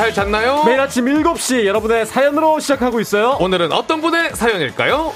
잘 잤나요? 매일 아침 7시 여러분의 사연으로 시작하고 있어요. 오늘은 어떤 분의 사연일까요?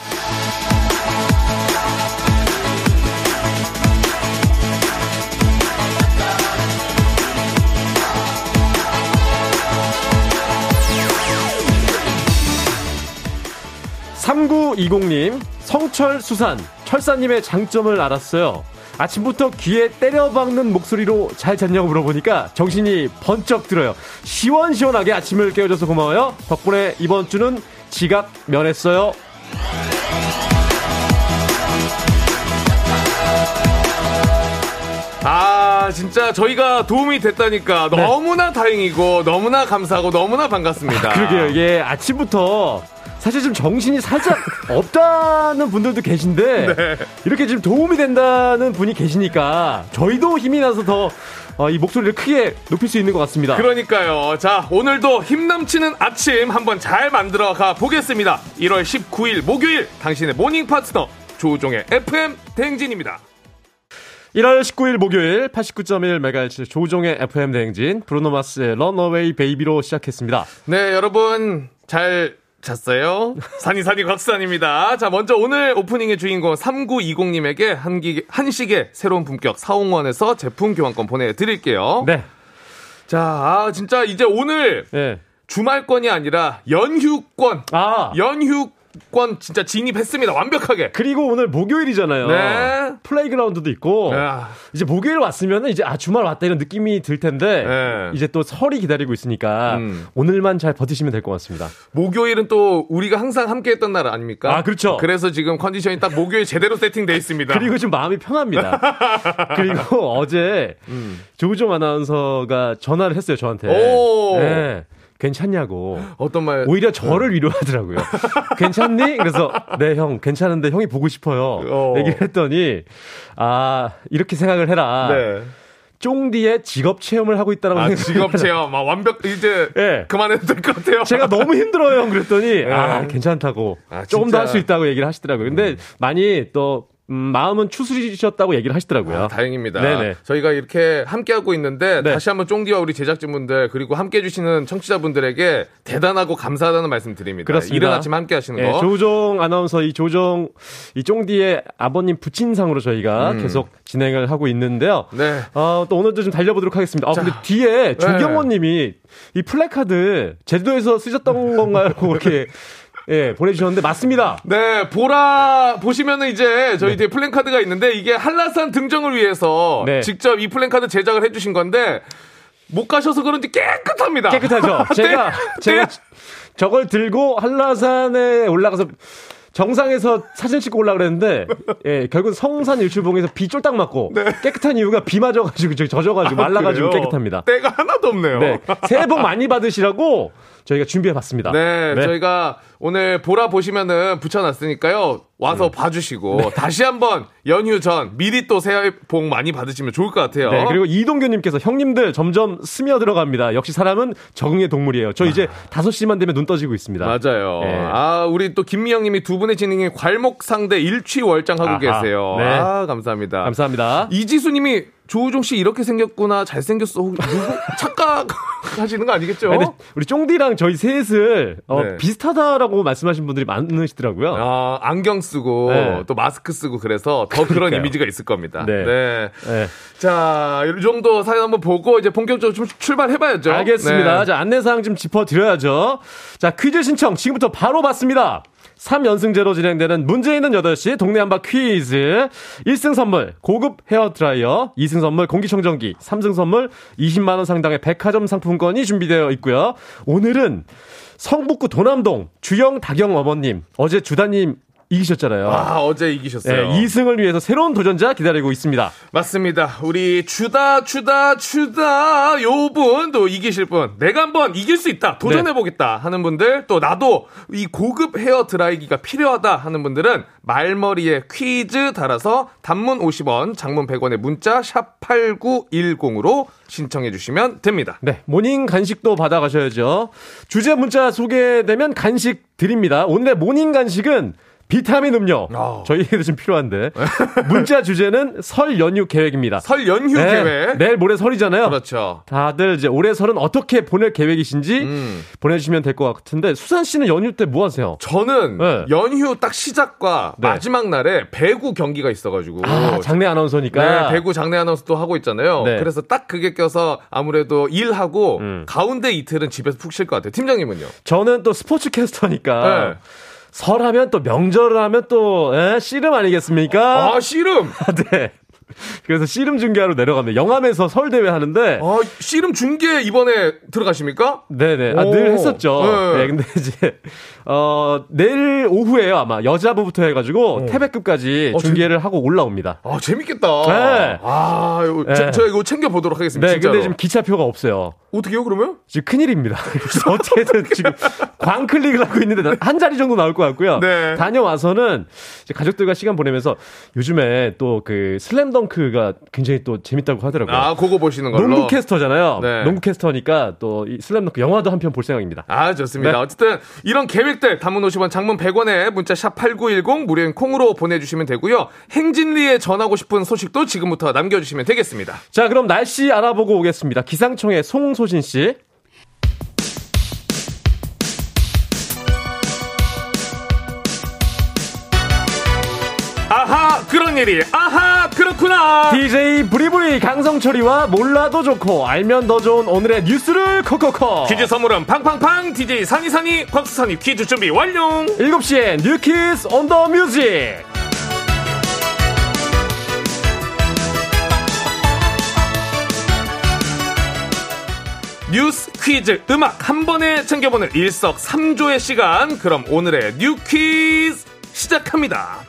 3920님, 성철 수산, 철사님의 장점을 알았어요. 아침부터 귀에 때려박는 목소리로 잘 잤냐고 물어보니까 정신이 번쩍 들어요. 시원시원하게 아침을 깨워줘서 고마워요. 덕분에 이번 주는 지각 면했어요. 아, 진짜 저희가 도움이 됐다니까 네. 너무나 다행이고 너무나 감사하고 너무나 반갑습니다. 그러게요. 이게 아침부터 사실 좀 정신이 살짝 없다는 분들도 계신데 네. 이렇게 좀 도움이 된다는 분이 계시니까 저희도 힘이 나서 더 어, 이 목소리를 크게 높일 수 있는 것 같습니다. 그러니까요. 자, 오늘도 힘 넘치는 아침 한번 잘 만들어 가 보겠습니다. 1월 19일 목요일 당신의 모닝 파트너 조우종의 FM 대행진입니다. 1월 19일 목요일 89.1MHz 조우종의 FM 대행진 브루노마스의 Runaway Baby로 시작했습니다. 네, 여러분 잘 잤어요? 산이산이 곽수산입니다. 자, 먼저 오늘 오프닝의 주인공 3920님에게 한기, 한식의 새로운 품격 사옹원에서 제품 교환권 보내드릴게요. 네. 자, 아, 진짜 이제 오늘 네. 주말권이 아니라 연휴권. 아. 연휴 권 진짜 진입했습니다. 완벽하게. 그리고 오늘 목요일이잖아요. 네. 플레이그라운드도 있고 야. 이제 목요일 왔으면 이제 아 주말 왔다 이런 느낌이 들 텐데 네. 이제 또 설이 기다리고 있으니까 음. 오늘만 잘 버티시면 될 것 같습니다. 목요일은 또 우리가 항상 함께 했던 날 아닙니까? 아, 그렇죠. 그래서 지금 컨디션이 딱 목요일 제대로 세팅돼 있습니다. 그리고 좀 마음이 편합니다. 그리고 어제 조우종 아나운서가 전화를 했어요 저한테. 오. 네. 괜찮냐고. 어떤 말? 오히려 저를 위로하더라고요. 괜찮니? 그래서 네 형 괜찮은데 형이 보고 싶어요. 어. 얘기를 했더니 아 이렇게 생각을 해라. 네. 쫑디의 직업 체험을 하고 있다라고 아, 직업. 체험. 아, 완벽, 이제, 예. 그만해도 될 것 같아요. 제가 너무 힘들어요, 형. 그랬더니, 아, 네. 괜찮다고. 아, 조금 더. 할 수 있다고 얘기를 하시더라고요. 근데 많이 또, 음, 마음은 추스리셨다고 얘기를 하시더라고요. 아, 다행입니다. 네네. 저희가 이렇게 함께하고 있는데 네. 다시 한번 쫑디와 우리 제작진분들 그리고 함께 해주시는 청취자분들에게 대단하고 감사하다는 말씀 드립니다. 그렇습니다. 이른 아침 함께 하시는 예, 거. 조종 아나운서 이 조종 이 쫑디의 아버님 부친상으로 저희가 음. 계속 진행을 하고 있는데요. 네. 어, 또 오늘도 좀 달려보도록 하겠습니다. 아, 근데 뒤에 조경원 님이 이 플래카드 제주도에서 쓰셨던 건가요? 이렇게 예, 보내주셨는데 맞습니다. 네, 보라 보시면은 이제 저희 뒤에 플랜카드가 있는데 이게 한라산 등정을 위해서 네. 직접 이 플랜카드 제작을 해주신 건데 못 가셔서 그런지 깨끗합니다. 깨끗하죠. 네. 제가 제가 저걸 들고 한라산에 올라가서 정상에서 사진 찍고 올라 그랬는데 예 결국 성산 일출봉에서 비 쫄딱 맞고 깨끗한 이유가 비 맞아가지고 젖어가지고 말라가지고 네. 아? 깨끗합니다. 때가 하나도 없네요. 네 새해 복 많이 받으시라고 저희가 준비해봤습니다. 네, 저희가 오늘 보라 보시면은 붙여놨으니까요. 와서 봐주시고 다시 한번 연휴 전 미리 또 새해 복 많이 받으시면 좋을 것 같아요. 네, 그리고 이동규님께서 형님들 점점 스며들어갑니다. 역시 사람은 적응의 동물이에요. 저 이제 5시만 되면 눈 떠지고 있습니다. 맞아요. 네. 아, 우리 또 김미영님이 두 분의 진행이 괄목상대 일취월장하고 아하, 계세요. 네. 아, 감사합니다. 감사합니다. 이지수님이 조우종 씨 이렇게 생겼구나 잘생겼어 혹- 누구 착각하시는 거 아니겠죠? 아니, 우리 쫑디랑 저희 셋을 어, 네. 비슷하다라고 말씀하신 분들이 많으시더라고요. 아, 안경 쓰고 네. 또 마스크 쓰고 그래서 더 그런 그러니까요. 이미지가 있을 겁니다. 네. 네. 네. 자, 이 정도 사연 한번 보고 이제 본격적으로 좀 출발해봐야죠. 알겠습니다. 네. 자, 안내사항 좀 짚어드려야죠. 자, 퀴즈 신청 지금부터 바로 받습니다. 3연승제로 진행되는 문제 있는 8시 동네 한바 퀴즈. 1승 선물 고급 헤어드라이어, 2승 선물 공기청정기, 3승 선물 20만원 상당의 백화점 상품권이 준비되어 있고요. 오늘은 성북구 돈암동 주영 다경 어머님, 어제 주다님 이기셨잖아요. 아, 어제 이기셨어요. 네, 2승을 위해서 새로운 도전자 기다리고 있습니다. 맞습니다. 우리 주다 주다 주다 요 분 또 이기실 분 내가 한번 이길 수 있다 도전해 보겠다 하는 분들 또 나도 이 고급 헤어 드라이기가 필요하다 하는 분들은 말머리에 퀴즈 달아서 단문 50원 장문 100원의 문자 샵 8910으로 신청해 주시면 됩니다. 네, 모닝 간식도 받아가셔야죠. 주제 문자 소개되면 간식 드립니다. 오늘의 모닝 간식은 비타민 음료. 아. 저희에게도 좀 필요한데. 문자 주제는 설 연휴 계획입니다. 설 연휴 네, 계획. 내일 모레 설이잖아요. 그렇죠. 다들 이제 올해 설은 어떻게 보낼 계획이신지 음. 보내주시면 될 것 같은데 수산 씨는 연휴 때 뭐 하세요? 저는 네. 연휴 딱 시작과 네. 마지막 날에 배구 경기가 있어가지고 아 장내 아나운서니까. 네, 배구 장내 아나운서도 하고 있잖아요. 네. 그래서 딱 그게 껴서 아무래도 일하고 음. 가운데 이틀은 집에서 푹 쉴 것 같아요. 팀장님은요? 저는 또 스포츠 캐스터니까 네. 설하면 또 명절을 하면 또 에? 씨름 아니겠습니까? 아, 씨름! 네. 그래서 씨름 중계하러 내려갑니다. 영암에서 설 대회 하는데 아, 씨름 중계 이번에 들어가십니까? 네네. 아, 오. 늘 했었죠. 네. 네. 근데 이제, 어, 내일 오후에요, 아마. 여자부부터 해가지고, 태백급까지 어, 중계를 하고 올라옵니다. 아, 재밌겠다. 네. 아, 이거 네. 저, 저 이거 챙겨보도록 하겠습니다. 네, 진짜로. 근데 지금 기차표가 없어요. 어떻게요, 그러면? 지금 큰일입니다. 그래서 어떻게든 지금 광클릭을 하고 있는데 한 자리 정도 나올 것 같고요. 네. 다녀와서는 가족들과 시간 보내면서 요즘에 또 그 슬램 덩크가 굉장히 또 재밌다고 하더라고요. 아, 그거 보시는 걸로. 농구 캐스터잖아요. 네. 농구 캐스터니까 또 이 슬램덩크 영화도 한 편 볼 생각입니다. 아, 좋습니다. 네. 어쨌든 이런 계획들 단문 50원, 장문 100원에 문자 샵 8910 무료인 콩으로 보내 주시면 되고요. 행진리에 전하고 싶은 소식도 지금부터 남겨 주시면 되겠습니다. 자, 그럼 날씨 알아보고 오겠습니다. 기상청의 송소진 씨. 아하, 그런 일이. 아하, 그렇구나. DJ 부리부리 강성철이와 몰라도 좋고 알면 더 좋은 오늘의 뉴스를 콕콕콕. 퀴즈 선물은 팡팡팡 DJ 산이산이 곽수산이 퀴즈 준비 완료. 7시에 New Kids on the Music. 뉴스 퀴즈 음악 한 번에 챙겨보는 일석삼조의 시간. 그럼 오늘의 뉴 퀴즈 시작합니다.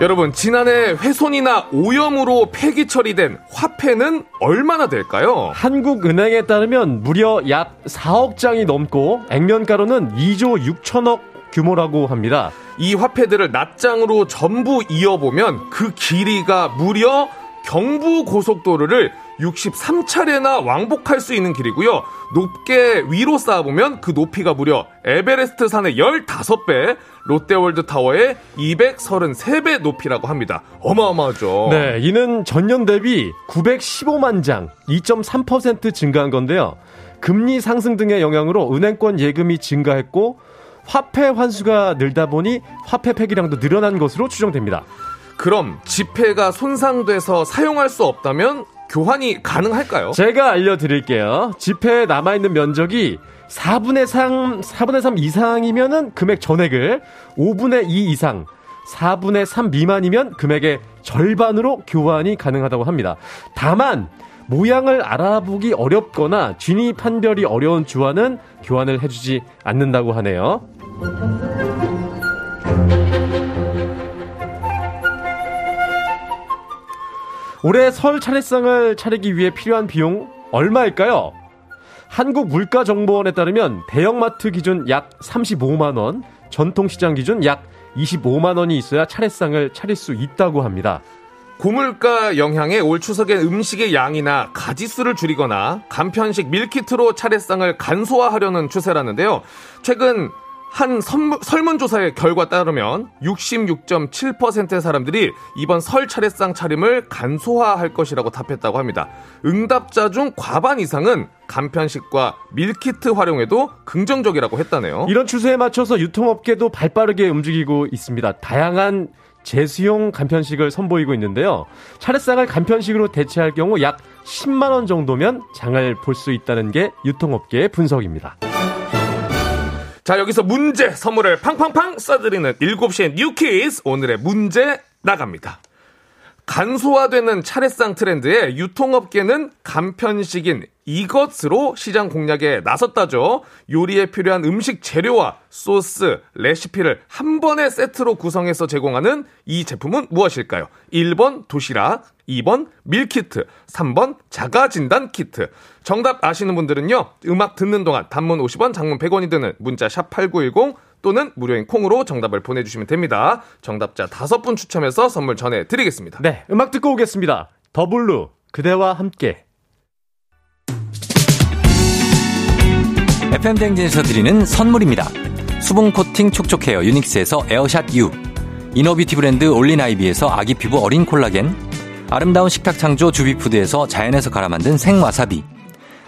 여러분, 지난해 훼손이나 오염으로 폐기 처리된 화폐는 얼마나 될까요? 한국은행에 따르면 무려 약 4억 장이 넘고 액면가로는 2조 6천억 규모라고 합니다. 이 화폐들을 낱장으로 전부 이어보면 그 길이가 무려 경부 고속도로를 63차례나 왕복할 수 있는 길이고요. 높게 위로 쌓아보면 그 높이가 무려 에베레스트 산의 15배, 롯데월드 타워의 233배 높이라고 합니다. 어마어마하죠. 네, 이는 전년 대비 915만 장, 2.3% 증가한 건데요. 금리 상승 등의 영향으로 은행권 예금이 증가했고 화폐 환수가 늘다 보니 화폐 폐기량도 늘어난 것으로 추정됩니다. 그럼 지폐가 손상돼서 사용할 수 없다면 교환이 가능할까요? 제가 알려드릴게요. 지폐에 남아있는 면적이 4분의 3, 4분의 3 이상이면은 금액 전액을, 5분의 2 이상, 4분의 3 미만이면 금액의 절반으로 교환이 가능하다고 합니다. 다만, 모양을 알아보기 어렵거나 진위 판별이 어려운 주화는 교환을 해주지 않는다고 하네요. 올해 설 차례상을 차리기 위해 필요한 비용 얼마일까요? 한국물가정보원에 따르면 대형마트 기준 약 35만원, 전통시장 기준 약 25만원이 있어야 차례상을 차릴 수 있다고 합니다. 고물가 영향에 올 추석엔 음식의 양이나 가지수를 줄이거나 간편식 밀키트로 차례상을 간소화하려는 추세라는데요. 최근 한 선물- 설문조사의 결과 따르면 66.7%의 사람들이 이번 설 차례상 차림을 간소화할 것이라고 답했다고 합니다. 응답자 중 과반 이상은 간편식과 밀키트 활용에도 긍정적이라고 했다네요. 이런 추세에 맞춰서 유통업계도 발빠르게 움직이고 있습니다. 다양한 제수용 간편식을 선보이고 있는데요. 차례상을 간편식으로 대체할 경우 약 10만 원 정도면 장을 볼 수 있다는 게 유통업계의 분석입니다. 자, 여기서 문제 선물을 팡팡팡 쏴드리는 7시의 뉴키즈 오늘의 문제 나갑니다. 간소화되는 차례상 트렌드에 유통업계는 간편식인 이것으로 시장 공략에 나섰다죠. 요리에 필요한 음식 재료와 소스, 레시피를 한 번에 세트로 구성해서 제공하는 이 제품은 무엇일까요? 1번 도시락, 2번 밀키트, 3번 자가진단 키트. 정답 아시는 분들은요, 음악 듣는 동안 단문 50원, 장문 100원이 드는 문자 샵 8910 또는 무료인 콩으로 정답을 보내주시면 됩니다. 정답자 5분 추첨해서 선물 전해드리겠습니다. 네, 음악 듣고 오겠습니다. 더블루, 그대와 함께. FM 대행진에서 드리는 선물입니다. 수분 코팅 촉촉 헤어 유닉스에서 에어샷 U 이너비티 브랜드 올린 아이비에서 아기 피부 어린 콜라겐 아름다운 식탁 창조 주비푸드에서 자연에서 갈아 만든 생와사비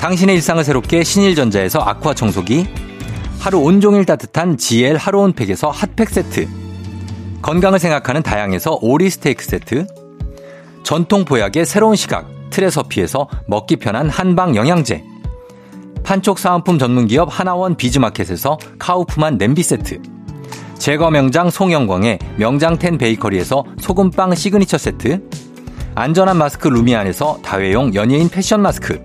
당신의 일상을 새롭게 신일전자에서 아쿠아 청소기 하루 온종일 따뜻한 GL 하루 온팩에서 핫팩 세트 건강을 생각하는 다양에서 오리 스테이크 세트 전통 보약의 새로운 시각 트레서피에서 먹기 편한 한방 영양제 판촉 사은품 전문기업 하나원 비즈마켓에서 카우프만 냄비 세트 제과 명장 송영광의 명장텐 베이커리에서 소금빵 시그니처 세트 안전한 마스크 루미안에서 다회용 연예인 패션 마스크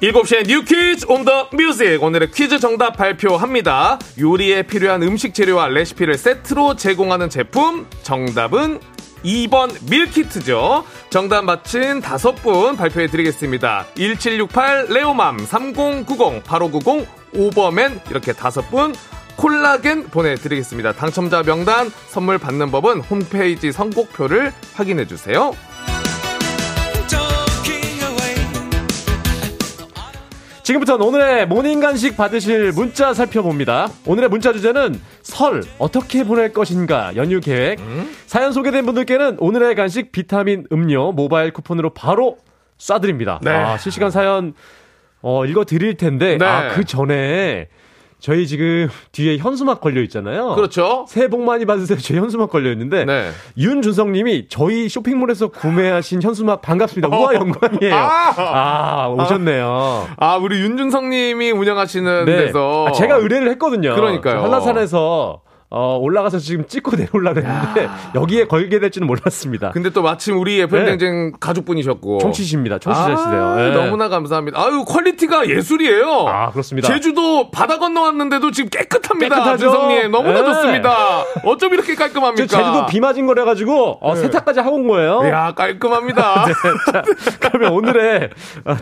일곱 시에 You Quiz on the Music 오늘의 퀴즈 정답 발표합니다. 요리에 필요한 음식 재료와 레시피를 세트로 제공하는 제품 정답은 2번 밀키트죠. 정답 맞힌 다섯 분 발표해 드리겠습니다. 1768 레오맘 3090 8590 오버맨 이렇게 다섯 분 콜라겐 보내드리겠습니다. 당첨자 명단 선물 받는 법은 홈페이지 선곡표를 확인해 주세요. 지금부터는 오늘의 모닝 간식 받으실 문자 살펴봅니다. 오늘의 문자 주제는 설 어떻게 보낼 것인가 연휴 계획. 음? 사연 소개된 분들께는 오늘의 간식 비타민 음료 모바일 쿠폰으로 바로 쏴드립니다. 네. 아, 실시간 사연 어, 읽어 드릴 텐데 네. 아, 그 전에 저희 지금 뒤에 현수막 걸려 있잖아요. 그렇죠. 새해 복 많이 받으세요. 제 현수막 걸려 있는데 네. 윤준성 님이 저희 쇼핑몰에서 구매하신 현수막 반갑습니다. 우와 어. 영광이에요. 아, 아 오셨네요. 아, 우리 윤준성 님이 운영하시는 네. 데서 아, 제가 의뢰를 했거든요. 그러니까요. 한라산에서 어, 올라가서 지금 찍고 내려올라 그랬는데 여기에 걸게 될지는 몰랐습니다. 근데 또 마침 우리 FM대행진 네. 가족분이셨고. 청취십니다. 청취자시네요. 아, 네. 너무나 감사합니다. 아유, 퀄리티가 예술이에요. 아, 그렇습니다. 제주도 바다 건너왔는데도 지금 깨끗합니다. 깨끗하죠? 성님 너무나 네. 좋습니다. 어쩜 이렇게 깔끔합니까? 제주도 비 맞은 거라가지고 어, 네. 세탁까지 하고 온 거예요. 이야, 깔끔합니다. 네, 자, 그러면 오늘의 어,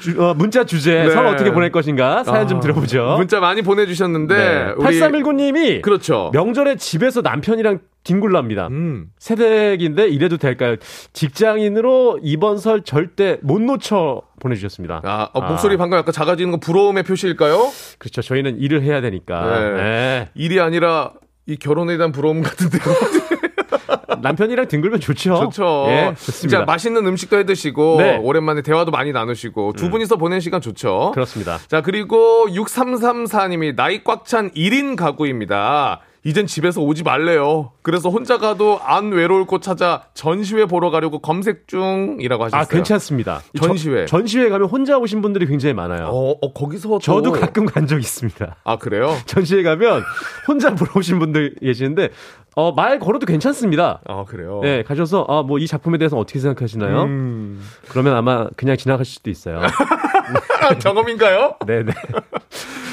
주, 어, 문자 주제 네. 설 어떻게 보낼 것인가 사연 아, 좀 들어보죠. 문자 많이 보내주셨는데 네. 우리 8319님이 그렇죠. 명절에 집에서 남편이랑 뒹굴랍니다. 음. 새댁인데 이래도 될까요? 직장인으로 이번 설 절대 못 놓쳐 보내주셨습니다. 아, 어, 목소리 아. 방금 약간 작아지는 거 부러움의 표시일까요? 그렇죠. 저희는 일을 해야 되니까. 네. 네. 일이 아니라 이 결혼에 대한 부러움 같은데요. 남편이랑 뒹굴면 좋죠. 좋죠. 예, 좋습니다. 진짜 맛있는 음식도 해 드시고 네. 오랜만에 대화도 많이 나누시고 두 음. 분이서 보낸 시간 좋죠. 그렇습니다. 자, 그리고 6334님이 나이 꽉 찬 1인 가구입니다. 이젠 집에서 오지 말래요. 그래서 혼자 가도 안 외로울 곳 찾아 전시회 보러 가려고 검색 중이라고 하셨어요. 아, 괜찮습니다. 전시회. 저, 전시회 가면 혼자 오신 분들이 굉장히 많아요. 어, 어 거기서 저도 가끔 간 적 있습니다. 아, 그래요? 전시회 가면 혼자 보러 오신 분들 계시는데 어, 말 걸어도 괜찮습니다. 아, 그래요? 네, 가셔서, 아, 뭐, 이 작품에 대해서 어떻게 생각하시나요? 음... 그러면 아마 그냥 지나가실 수도 있어요. 경험인가요? 네네.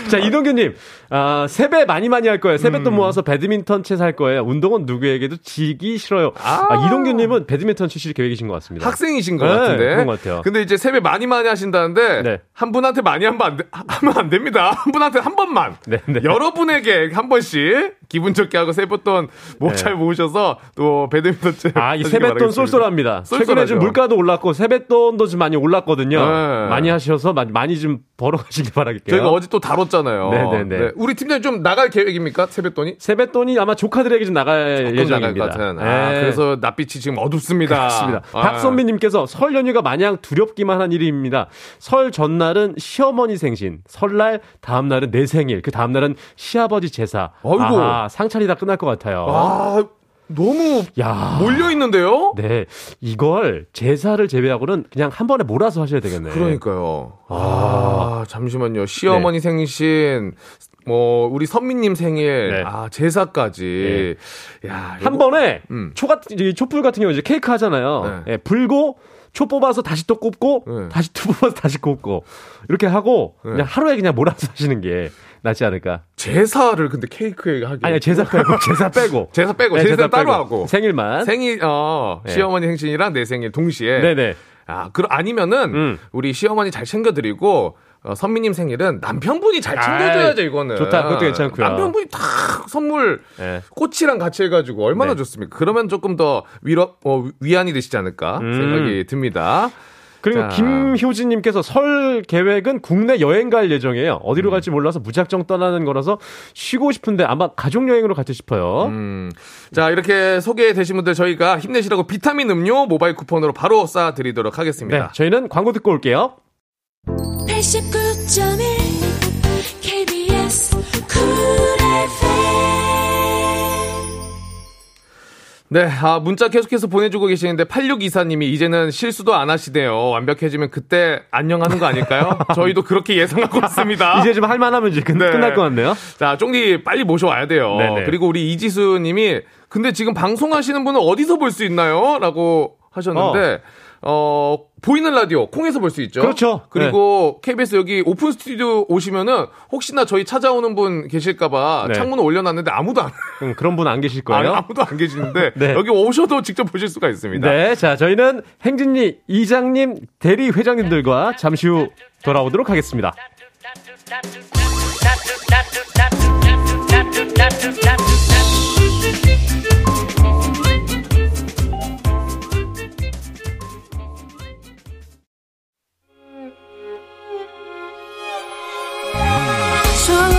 자, 이동규님, 아, 세배 많이 많이 할 거예요. 세뱃돈 음. 모아서 배드민턴 채 살 거예요. 운동은 누구에게도 지기 싫어요. 아, 아 이동규님은 배드민턴 치실 계획이신 것 같습니다. 학생이신 것 네, 같은데. 그런 것 같아요. 근데 이제 세배 많이 많이 하신다는데, 네. 한 분한테 많이 하면 안, 되, 하면 안 됩니다. 한 분한테 한 번만. 네, 네. 여러분에게 한 번씩 기분 좋게 하고 세뱃돈 뭐잘 네. 모으셔서 또 배드민턴 채. 아, 이 세뱃돈 쏠쏠합니다. 쏠쏠하죠. 최근에 좀 물가도 올랐고 세뱃돈도 좀 많이 올랐거든요. 네. 많이 하셔서 많이 좀 벌어가시길 바라겠게요. 저희가 어제 또 다뤘잖아요. 네네네. 네. 우리 팀장님 좀 나갈 계획입니까? 세뱃돈이? 세뱃돈이 아마 조카들에게 좀 나갈 예정입니다. 나갈 네. 아, 그래서 낯빛이 지금 어둡습니다. 그렇습니다. 아. 박선미님께서 설 연휴가 마냥 두렵기만 한 일입니다. 설 전날은 시어머니 생신, 설날 다음 날은 내 생일, 그 다음 날은 시아버지 제사. 어이구. 아, 상차리 다 끝날 것 같아요. 아, 너무 야. 몰려 있는데요? 네. 이걸 제사를 제외하고는 그냥 한 번에 몰아서 하셔야 되겠네요. 그러니까요. 아, 아 잠시만요. 시어머니 네. 생신 뭐 우리 선미님 생일 네. 아 제사까지 네. 야, 한 번에 음. 초 같은 촛불 같은 경우 이제 케이크 하잖아요. 네. 예, 불고 초 뽑아서 다시 또 꼽고 네. 다시 초 뽑아서 다시 꼽고 이렇게 하고 네. 그냥 하루에 그냥 몰아서 하시는 게 낫지 않을까. 제사를 근데 케이크에 하기. 아니 제사 빼고 제사 빼고 제사 빼고 네, 제사, 제사 따로 하고 생일만 생일 어 네. 시어머니 생신이랑 내 생일 동시에. 네네. 아, 그 아니면은 음. 우리 시어머니 잘 챙겨드리고 어, 선미님 생일은 남편분이 잘 챙겨줘야죠, 이거는. 좋다, 그것도 괜찮고요. 남편분이 다 선물, 네. 꽃이랑 같이 해가지고 얼마나 네. 좋습니까? 그러면 조금 더 위로, 어, 위안이 되시지 않을까 음. 생각이 듭니다. 그리고 자. 김효진님께서 설 계획은 국내 여행 갈 예정이에요. 어디로 음. 갈지 몰라서 무작정 떠나는 거라서 쉬고 싶은데 아마 가족 여행으로 갈지 싶어요. 음. 자 이렇게 소개되신 분들 저희가 힘내시라고 비타민 음료 모바일 쿠폰으로 바로 쏴드리도록 하겠습니다. 네, 저희는 광고 듣고 올게요. 89.1 네, 아, 문자 계속해서 보내주고 계시는데 8624님이 이제는 실수도 안 하시대요. 완벽해지면 그때 안녕하는 거 아닐까요? 저희도 그렇게 예상하고 있습니다. 이제 좀 할만하면 이제 끝, 네. 끝날 것 같네요. 자, 쫑디 빨리 모셔와야 돼요. 네네. 그리고 우리 이지수님이 근데 지금 방송하시는 분은 어디서 볼 수 있나요? 라고 하셨는데 어. 어, 보이는 라디오 콩에서 볼 수 있죠. 그렇죠. 그리고 네. KBS 여기 오픈 스튜디오 오시면은 혹시나 저희 찾아오는 분 계실까봐 네. 창문을 올려놨는데 아무도 안 음, 그런 분 안 계실 거예요. 아니, 아무도 안 계시는데 네. 여기 오셔도 직접 보실 수가 있습니다. 네, 자 저희는 행진리 이장님 대리 회장님들과 잠시 후 돌아오도록 하겠습니다.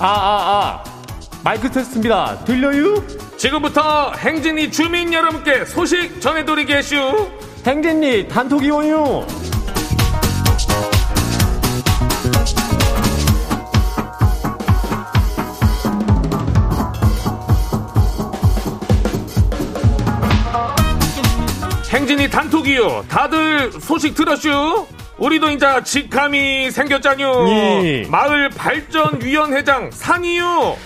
아, 아, 아. 마이크 테스트입니다. 들려요? 지금부터 행진이 주민 여러분께 소식 전해드리겠슈. 행진이 단톡이 오요. 행진이 단톡이요. 다들 소식 들었슈? 우리도 이제 직함이 생겼잖요. 예. 마을 발전 위원회장 산이요.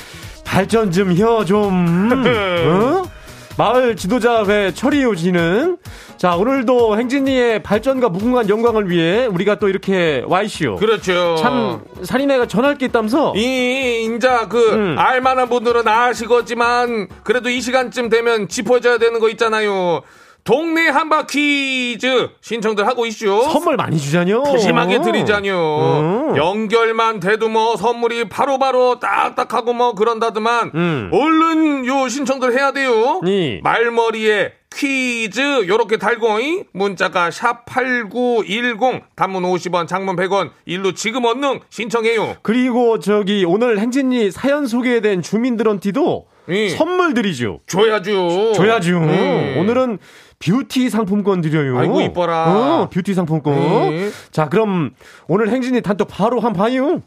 발전 좀 혀 좀. 어? 마을 지도자회 처리요 지는 자 오늘도 행진이의 발전과 무궁한 영광을 위해 우리가 또 이렇게 와이시오. 그렇죠. 참 살인애가 전할 게 있다면서. 이 인자 그 음. 알만한 분들은 아시겠지만 그래도 이 시간쯤 되면 짚어줘야 되는 거 있잖아요. 동네 한바 퀴즈 신청들 하고 있슈. 선물 많이 주자뇨. 푸짐하게 드리자뇨. 음. 연결만 돼도 뭐 선물이 바로바로 딱딱하고 뭐 그런다더만 음. 얼른 요 신청들 해야 돼요. 니. 말머리에 퀴즈 요렇게 달고 문자가 샵 8910 단문 50원 장문 100원 일로 지금 얻는 신청해요. 그리고 저기 오늘 행진이 사연 소개된 주민들한테도 예. 선물 드리죠. 줘야죠. 줘야죠. 음. 오늘은 뷰티 상품권 드려요. 아이고 이뻐라. 어, 뷰티 상품권. 네. 자, 그럼 오늘 행진이 단톡 바로 한 봐요.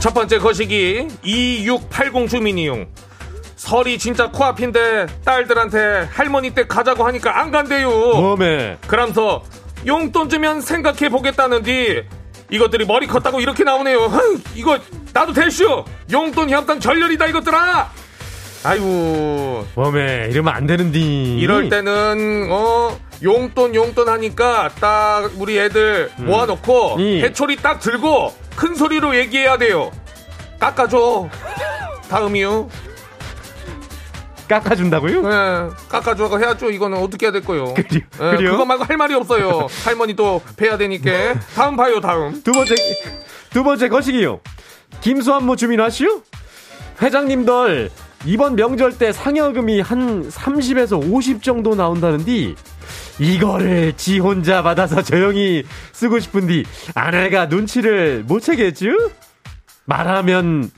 첫 번째 거시기 2680 주민이용. 설이 진짜 코앞인데 딸들한테 할머니 댁 가자고 하니까 안 간대요. 몸에 그러면서 용돈 주면 생각해 보겠다는디 이것들이 머리 컸다고 이렇게 나오네요. 이거 나도 대쇼. 용돈 협당 절렬이다 이것들아. 아이고 몸에 이러면 안 되는디. 이럴 때는 어 용돈 용돈 하니까 딱 우리 애들 모아놓고 음. 해초리 딱 들고 큰 소리로 얘기해야 돼요. 깎아줘. 다음이요. 깎아준다고요? 네, 깎아줘 해야죠. 이거는 어떻게 해야 될 거요? 그래요? 예, 그래요? 그거 말고 할 말이 없어요. 할머니 또 뵈야 되니까. 다음 봐요, 다음. 두 번째 두 번째 거시기요. 김수한무 주민하시오? 회장님들 이번 명절 때 상여금이 한 30에서 50 정도 나온다는디 이거를 지 혼자 받아서 조용히 쓰고 싶은디 아내가 눈치를 못 채겠죠? 말하면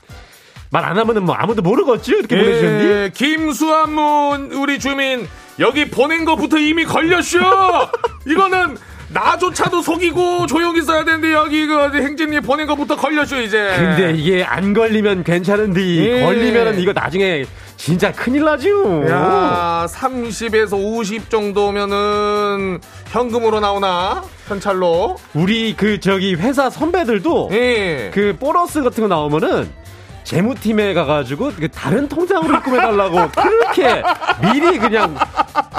말 안 하면은 뭐 아무도 모르겠죠? 이렇게 보내주셨니? 예, 김수한문 우리 주민 여기 보낸 거부터 이미 걸렸쇼. 이거는 나조차도 속이고 조용히 써야 되는데 여기 그 행진이 보낸 거부터 걸렸쇼 이제. 근데 이게 안 걸리면 괜찮은데 예. 걸리면은 이거 나중에 진짜 큰일 나죠. 야, 30에서 50 정도면은 현금으로 나오나? 현찰로? 우리 그 저기 회사 선배들도 예. 그 보너스 같은 거 나오면은 재무팀에 가가지고 그 다른 통장으로 입금해달라고 그렇게 미리 그냥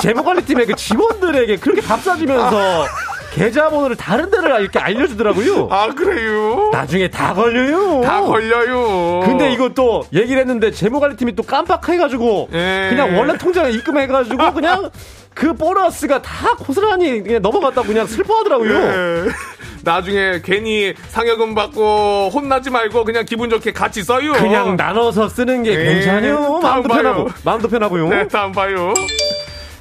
재무관리팀의 그 직원들에게 그렇게 밥 사주면서 계좌번호를 다른 데를 이렇게 알려주더라고요. 아, 그래요? 나중에 다 걸려요. 다 걸려요. 근데 이거 또 얘기를 했는데 재무관리팀이 또 깜빡해가지고 예. 그냥 원래 통장에 입금해가지고 그냥 그 보너스가 다 고스란히 그냥 넘어갔다고 그냥 슬퍼하더라고요. 예. 나중에 괜히 상여금 받고 혼나지 말고 그냥 기분 좋게 같이 써요. 그냥 나눠서 쓰는 게 예. 괜찮요. 마음도 편하고. 마음도 편하고요. 네, 다음 봐요.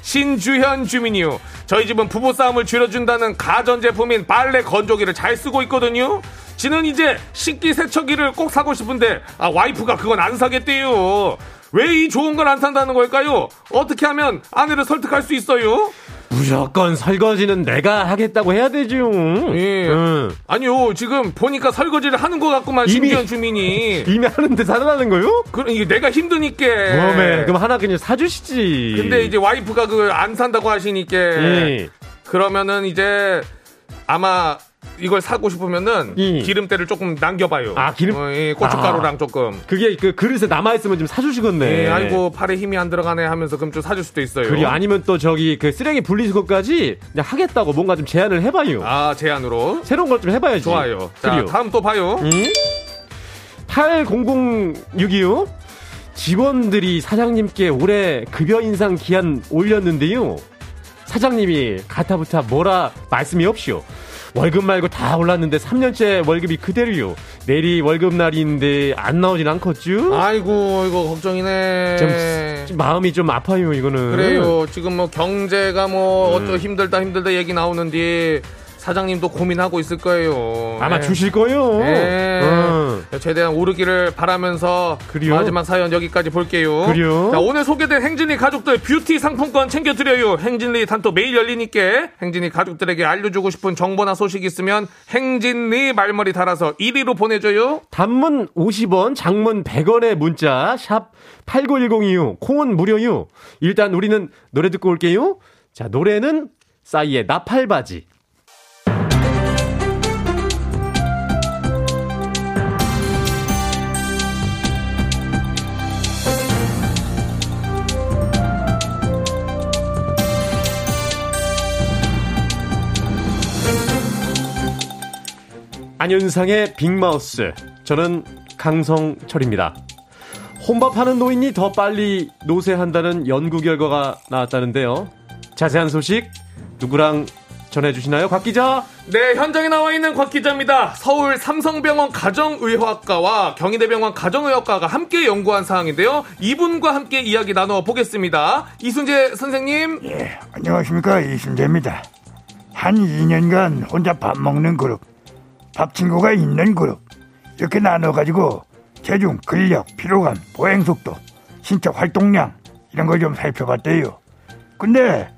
신주현 주민이요. 저희 집은 부부싸움을 줄여준다는 가전제품인 빨래 건조기를 잘 쓰고 있거든요. 지는 이제 식기 세척기를 꼭 사고 싶은데 아 와이프가 그건 안 사겠대요. 왜 이 좋은 걸 안 산다는 걸까요? 어떻게 하면 아내를 설득할 수 있어요? 무조건 설거지는 내가 하겠다고 해야 되죠. 예. 응. 아니요, 지금 보니까 설거지를 하는 것 같구만, 이미- 신주현 주민이. 이미 하는데 살아나는 거요? 그, 이게 내가 힘드니까. 그러면 그럼 하나 그냥 사주시지. 근데 이제 와이프가 그안 산다고 하시니까. 예. 그러면은 이제 아마 이걸 사고 싶으면은 예. 기름때를 조금 남겨봐요. 아, 기름- 어, 예, 고춧가루랑 아. 조금. 그게 그 그릇에 남아 있으면 좀 사주시겠네. 예, 아이고 팔에 힘이 안 들어가네 하면서 그럼 좀 사줄 수도 있어요. 그리고 아니면 또 저기 그 쓰레기 분리수 것까지 그냥 하겠다고 뭔가 좀 제안을 해봐요. 아, 제안으로. 새로운 걸 좀 해봐야지. 좋아요. 자, 그래요. 다음 또 봐요. 응? 80062요. 직원들이 사장님께 올해 급여 인상 기한 올렸는데요. 사장님이 가타부타 뭐라 말씀이 없시오. 월급 말고 다 올랐는데 3년째 월급이 그대로요. 내일이 월급 날인데 안 나오진 않겠죠? 아이고, 이거 걱정이네. 좀, 좀 마음이 좀 아파요, 이거는. 그래요. 지금 뭐 경제가 뭐 음. 어쩌 힘들다 힘들다 얘기 나오는데 사장님도 고민하고 있을 거예요. 아마 예. 주실 거요. 네. 응. 최대한 오르기를 바라면서 그래요? 마지막 사연 여기까지 볼게요. 그래요? 자, 오늘 소개된 행진이 가족들 뷰티 상품권 챙겨드려요. 행진리 단톡 매일 열리니까 행진이 가족들에게 알려주고 싶은 정보나 소식 있으면 행진리 말머리 달아서 1위로 보내줘요. 단문 50원, 장문 100원의 문자 샵 8910이요. 콩은 무료요. 일단 우리는 노래 듣고 올게요. 자, 노래는 싸이의 나팔바지. 안윤상의 빅마우스. 저는 강성철입니다. 혼밥하는 노인이 더 빨리 노쇠한다는 연구 결과가 나왔다는데요. 자세한 소식 누구랑 전해주시나요? 곽 기자? 네, 현장에 나와 있는 곽 기자입니다. 서울 삼성병원 가정의학과와 경희대병원 가정의학과가 함께 연구한 사항인데요. 이분과 함께 이야기 나눠 보겠습니다. 이순재 선생님. 예, 안녕하십니까 이순재입니다. 한 2년간 혼자 밥 먹는 그룹, 밥 친구가 있는 그룹 이렇게 나눠가지고 체중, 근력, 피로감, 보행 속도, 신체 활동량 이런 걸 좀 살펴봤대요. 근데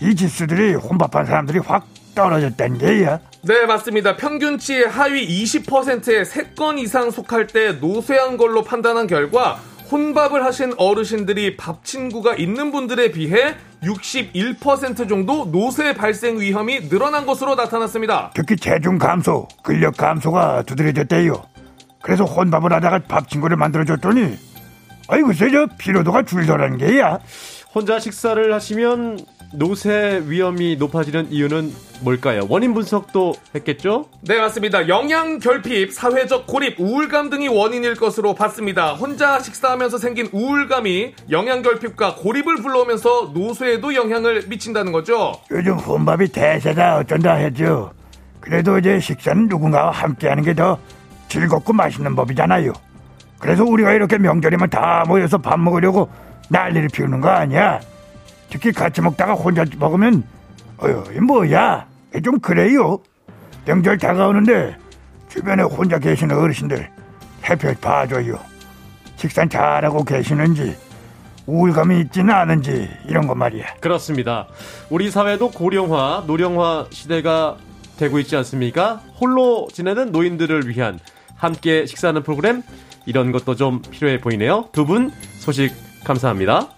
이 지수들이 혼밥한 사람들이 확 떨어졌다는 게야. 네, 맞습니다. 평균치 하위 20%에 3건 이상 속할 때 노쇠한 걸로 판단한 결과 혼밥을 하신 어르신들이 밥 친구가 있는 분들에 비해 61% 정도 노쇠 발생 위험이 늘어난 것으로 나타났습니다. 특히 체중 감소, 근력 감소가 두드러졌대요. 그래서 혼밥을 하다가 밥 친구를 만들어줬더니 아이고 저 피로도가 줄더라는 게야. 혼자 식사를 하시면 노쇠 위험이 높아지는 이유는 뭘까요? 원인 분석도 했겠죠? 네, 맞습니다. 영양 결핍, 사회적 고립, 우울감 등이 원인일 것으로 봤습니다. 혼자 식사하면서 생긴 우울감이 영양 결핍과 고립을 불러오면서 노쇠에도 영향을 미친다는 거죠. 요즘 혼밥이 대세다 어쩐다 했죠. 그래도 이제 식사는 누군가와 함께 하는 게 더 즐겁고 맛있는 법이잖아요. 그래서 우리가 이렇게 명절이면 다 모여서 밥 먹으려고 난리를 피우는 거 아니야? 특히 같이 먹다가 혼자 먹으면 어휴 이 뭐야? 좀 그래요? 명절 다가오는데 주변에 혼자 계시는 어르신들 해표 봐줘요. 식사 잘하고 계시는지 우울감이 있지는 않은지 이런 거 말이야. 그렇습니다. 우리 사회도 고령화 노령화 시대가 되고 있지 않습니까? 홀로 지내는 노인들을 위한 함께 식사하는 프로그램 이런 것도 좀 필요해 보이네요. 두 분 소식 감사합니다.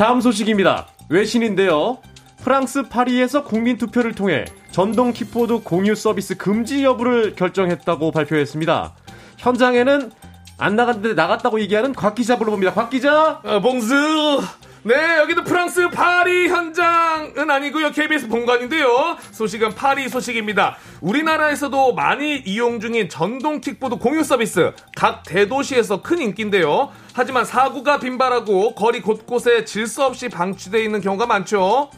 다음 소식입니다. 외신인데요. 프랑스 파리에서 국민 투표를 통해 전동 킥보드 공유 서비스 금지 여부를 결정했다고 발표했습니다. 현장에는 안 나갔는데 나갔다고 얘기하는 곽 기자 불러봅니다. 곽 기자! 어, 봉수! 네, 여기도 프랑스 파리 현장은 아니고요. KBS 본관인데요. 소식은 파리 소식입니다. 우리나라에서도 많이 이용 중인 전동 킥보드 공유 서비스 각 대도시에서 큰 인기인데요. 하지만 사고가 빈발하고 거리 곳곳에 질서 없이 방치되어 있는 경우가 많죠.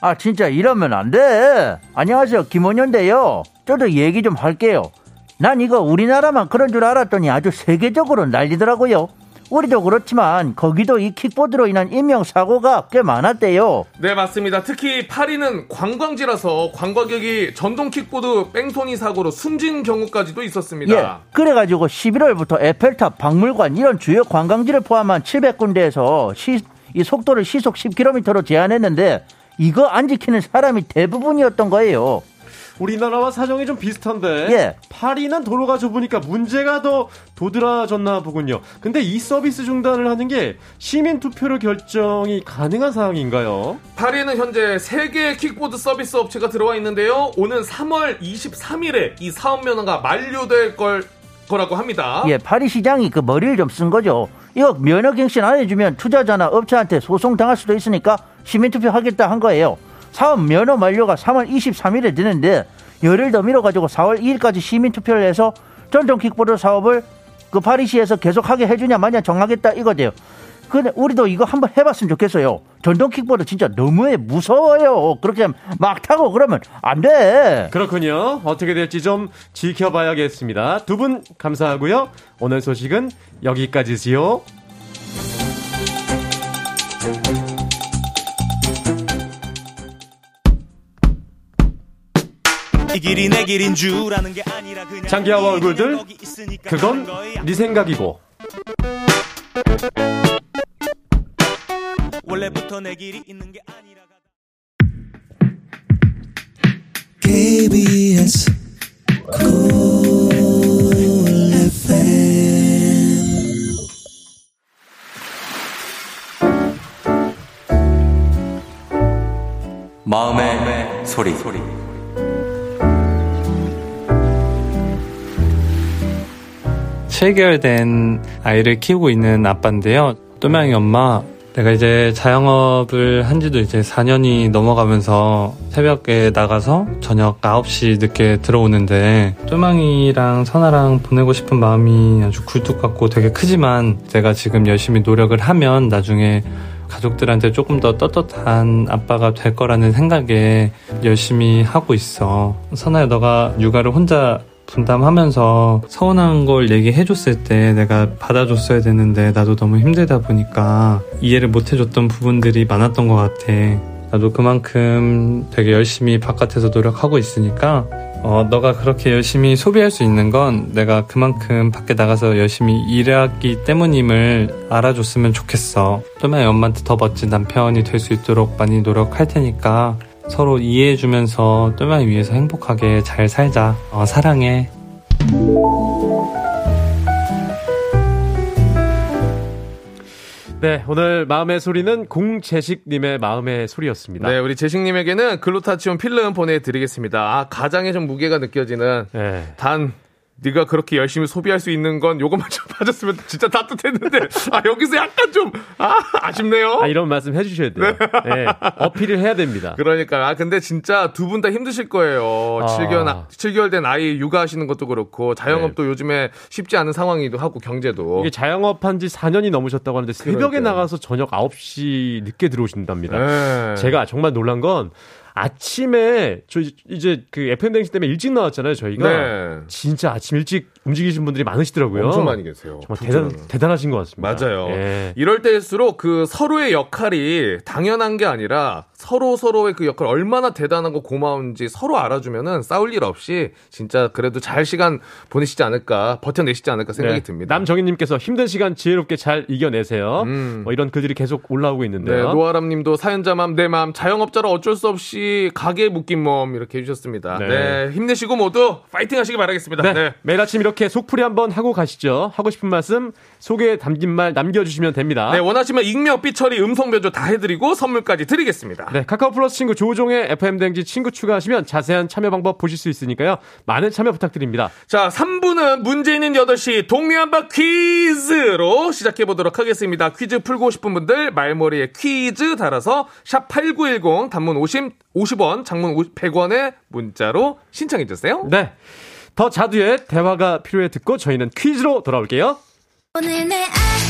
아 진짜 이러면 안 돼. 안녕하세요 김원현인데요. 저도 얘기 좀 할게요. 난 이거 우리나라만 그런 줄 알았더니 아주 세계적으로 난리더라고요. 우리도 그렇지만 거기도 이 킥보드로 인한 인명사고가 꽤 많았대요. 네, 맞습니다. 특히 파리는 관광지라서 관광객이 전동 킥보드 뺑소니 사고로 숨진 경우까지도 있었습니다. 예, 그래가지고 11월부터 에펠탑, 박물관 이런 주요 관광지를 포함한 700군데에서 시, 이 속도를 시속 10km로 제한했는데 이거 안 지키는 사람이 대부분이었던 거예요. 우리나라와 사정이 좀 비슷한데 예. 파리는 도로가 좁으니까 문제가 더 도드라졌나 보군요. 근데 이 서비스 중단을 하는 게 시민 투표로 결정이 가능한 상황인가요? 파리는 현재 3개의 킥보드 서비스 업체가 들어와 있는데요. 오는 3월 23일에 이 사업 면허가 만료될 걸 거라고 합니다. 예, 파리 시장이 그 머리를 좀 쓴 거죠. 이거 면허 갱신 안 해주면 투자자나 업체한테 소송 당할 수도 있으니까 시민 투표 하겠다 한 거예요. 사업 면허 만료가 3월 23일에 되는데 열흘 더 미뤄가지고 4월 2일까지 시민 투표를 해서 전동 킥보드 사업을 그 파리시에서 계속하게 해주냐 마냐 정하겠다 이거돼요. 근데 우리도 이거 한번 해봤으면 좋겠어요. 전동 킥보드 진짜 너무해 무서워요. 그렇게 막 타고 그러면 안 돼. 그렇군요. 어떻게 될지 좀 지켜봐야겠습니다. 두 분 감사하고요. 오늘 소식은 여기까지지요. 길이 내 길인 줄 아는 게 아니라 그냥 장기하와 얼굴들 그건 네 생각이고 원래부터 내 길이 있는 게 아니라 KBS 마음의, 마음의 소리. 소리. 체결된 아이를 키우고 있는 아빠인데요. 또명이 엄마, 내가 이제 자영업을 한 지도 이제 4년이 넘어가면서 새벽에 나가서 저녁 9시 늦게 들어오는데 또망이랑 선아랑 보내고 싶은 마음이 아주 굴뚝 같고 되게 크지만 제가 지금 열심히 노력을 하면 나중에 가족들한테 조금 더 떳떳한 아빠가 될 거라는 생각에 열심히 하고 있어. 선아야, 너가 육아를 혼자 분담하면서 서운한 걸 얘기해줬을 때 내가 받아줬어야 되는데 나도 너무 힘들다 보니까 이해를 못해줬던 부분들이 많았던 것 같아. 나도 그만큼 되게 열심히 바깥에서 노력하고 있으니까 어, 너가 그렇게 열심히 소비할 수 있는 건 내가 그만큼 밖에 나가서 열심히 일했기 때문임을 알아줬으면 좋겠어. 또마의 엄마한테 더 멋진 남편이 될 수 있도록 많이 노력할 테니까 서로 이해해주면서 또마이 위해서 행복하게 잘 살자. 어, 사랑해. 네, 오늘 마음의 소리는 공재식님의 마음의 소리였습니다. 네, 우리 재식님에게는 글루타치온 필름 보내드리겠습니다. 아, 가장에 좀 무게가 느껴지는 네. 단 네가 그렇게 열심히 소비할 수 있는 건 요것만 좀 봐줬으면 진짜 따뜻했는데 아 여기서 약간 좀 아 아쉽네요. 아, 이런 말씀 해주셔야 돼요. 네. 어필을 해야 됩니다. 그러니까 아 근데 진짜 두 분 다 힘드실 거예요. 아. 7개월 7개월 된 아이 육아하시는 것도 그렇고 자영업도 요즘에 쉽지 않은 상황이기도 하고 경제도 이게 자영업 한 지 4년이 넘으셨다고 하는데 새벽에 그러니까요. 나가서 저녁 9시 늦게 들어오신답니다. 네. 제가 정말 놀란 건 아침에 저 이제 그 FM 댕시 때문에 일찍 나왔잖아요, 저희가. 네. 진짜 아침 일찍 움직이신 분들이 많으시더라고요. 엄청 많이 계세요. 정말 두 대단. 대단하신 것 같습니다. 맞아요. 예. 이럴 때일수록 그 서로의 역할이 당연한 게 아니라 서로 서로의 그 역할 얼마나 대단하고 고마운지 서로 알아주면은 싸울 일 없이 진짜 그래도 잘 시간 보내시지 않을까 버텨내시지 않을까 생각이 네. 듭니다. 남정희님께서 힘든 시간 지혜롭게 잘 이겨내세요. 음. 뭐 이런 글들이 계속 올라오고 네, 있는데요. 노아람님도 사연자 맘내 맘 자영업자로 어쩔 수 없이 가게 묶인 몸 이렇게 해주셨습니다. 네. 네. 힘내시고 모두 파이팅 하시기 바라겠습니다. 네. 네. 매일 아침 이렇게 속풀이 한번 하고 가시죠. 하고 싶은 말씀 속에 담긴 말 남겨주시면 됩니다. 네, 원하시면 익명, 삐처리, 음성 변조 다 해드리고 선물까지 드리겠습니다. 네, 카카오 플러스 친구 조종의 FM 댕지 친구 추가하시면 자세한 참여 방법 보실 수 있으니까요. 많은 참여 부탁드립니다. 자, 3부는 문제 있는 8시 동네 한바 퀴즈로 시작해 보도록 하겠습니다. 퀴즈 풀고 싶은 분들 말머리에 퀴즈 달아서 샵 8910 단문 50, 50원, 장문 100원의 문자로 신청해 주세요. 네. 더 자두의 대화가 필요해 듣고 저희는 퀴즈로 돌아올게요. 오늘 내 아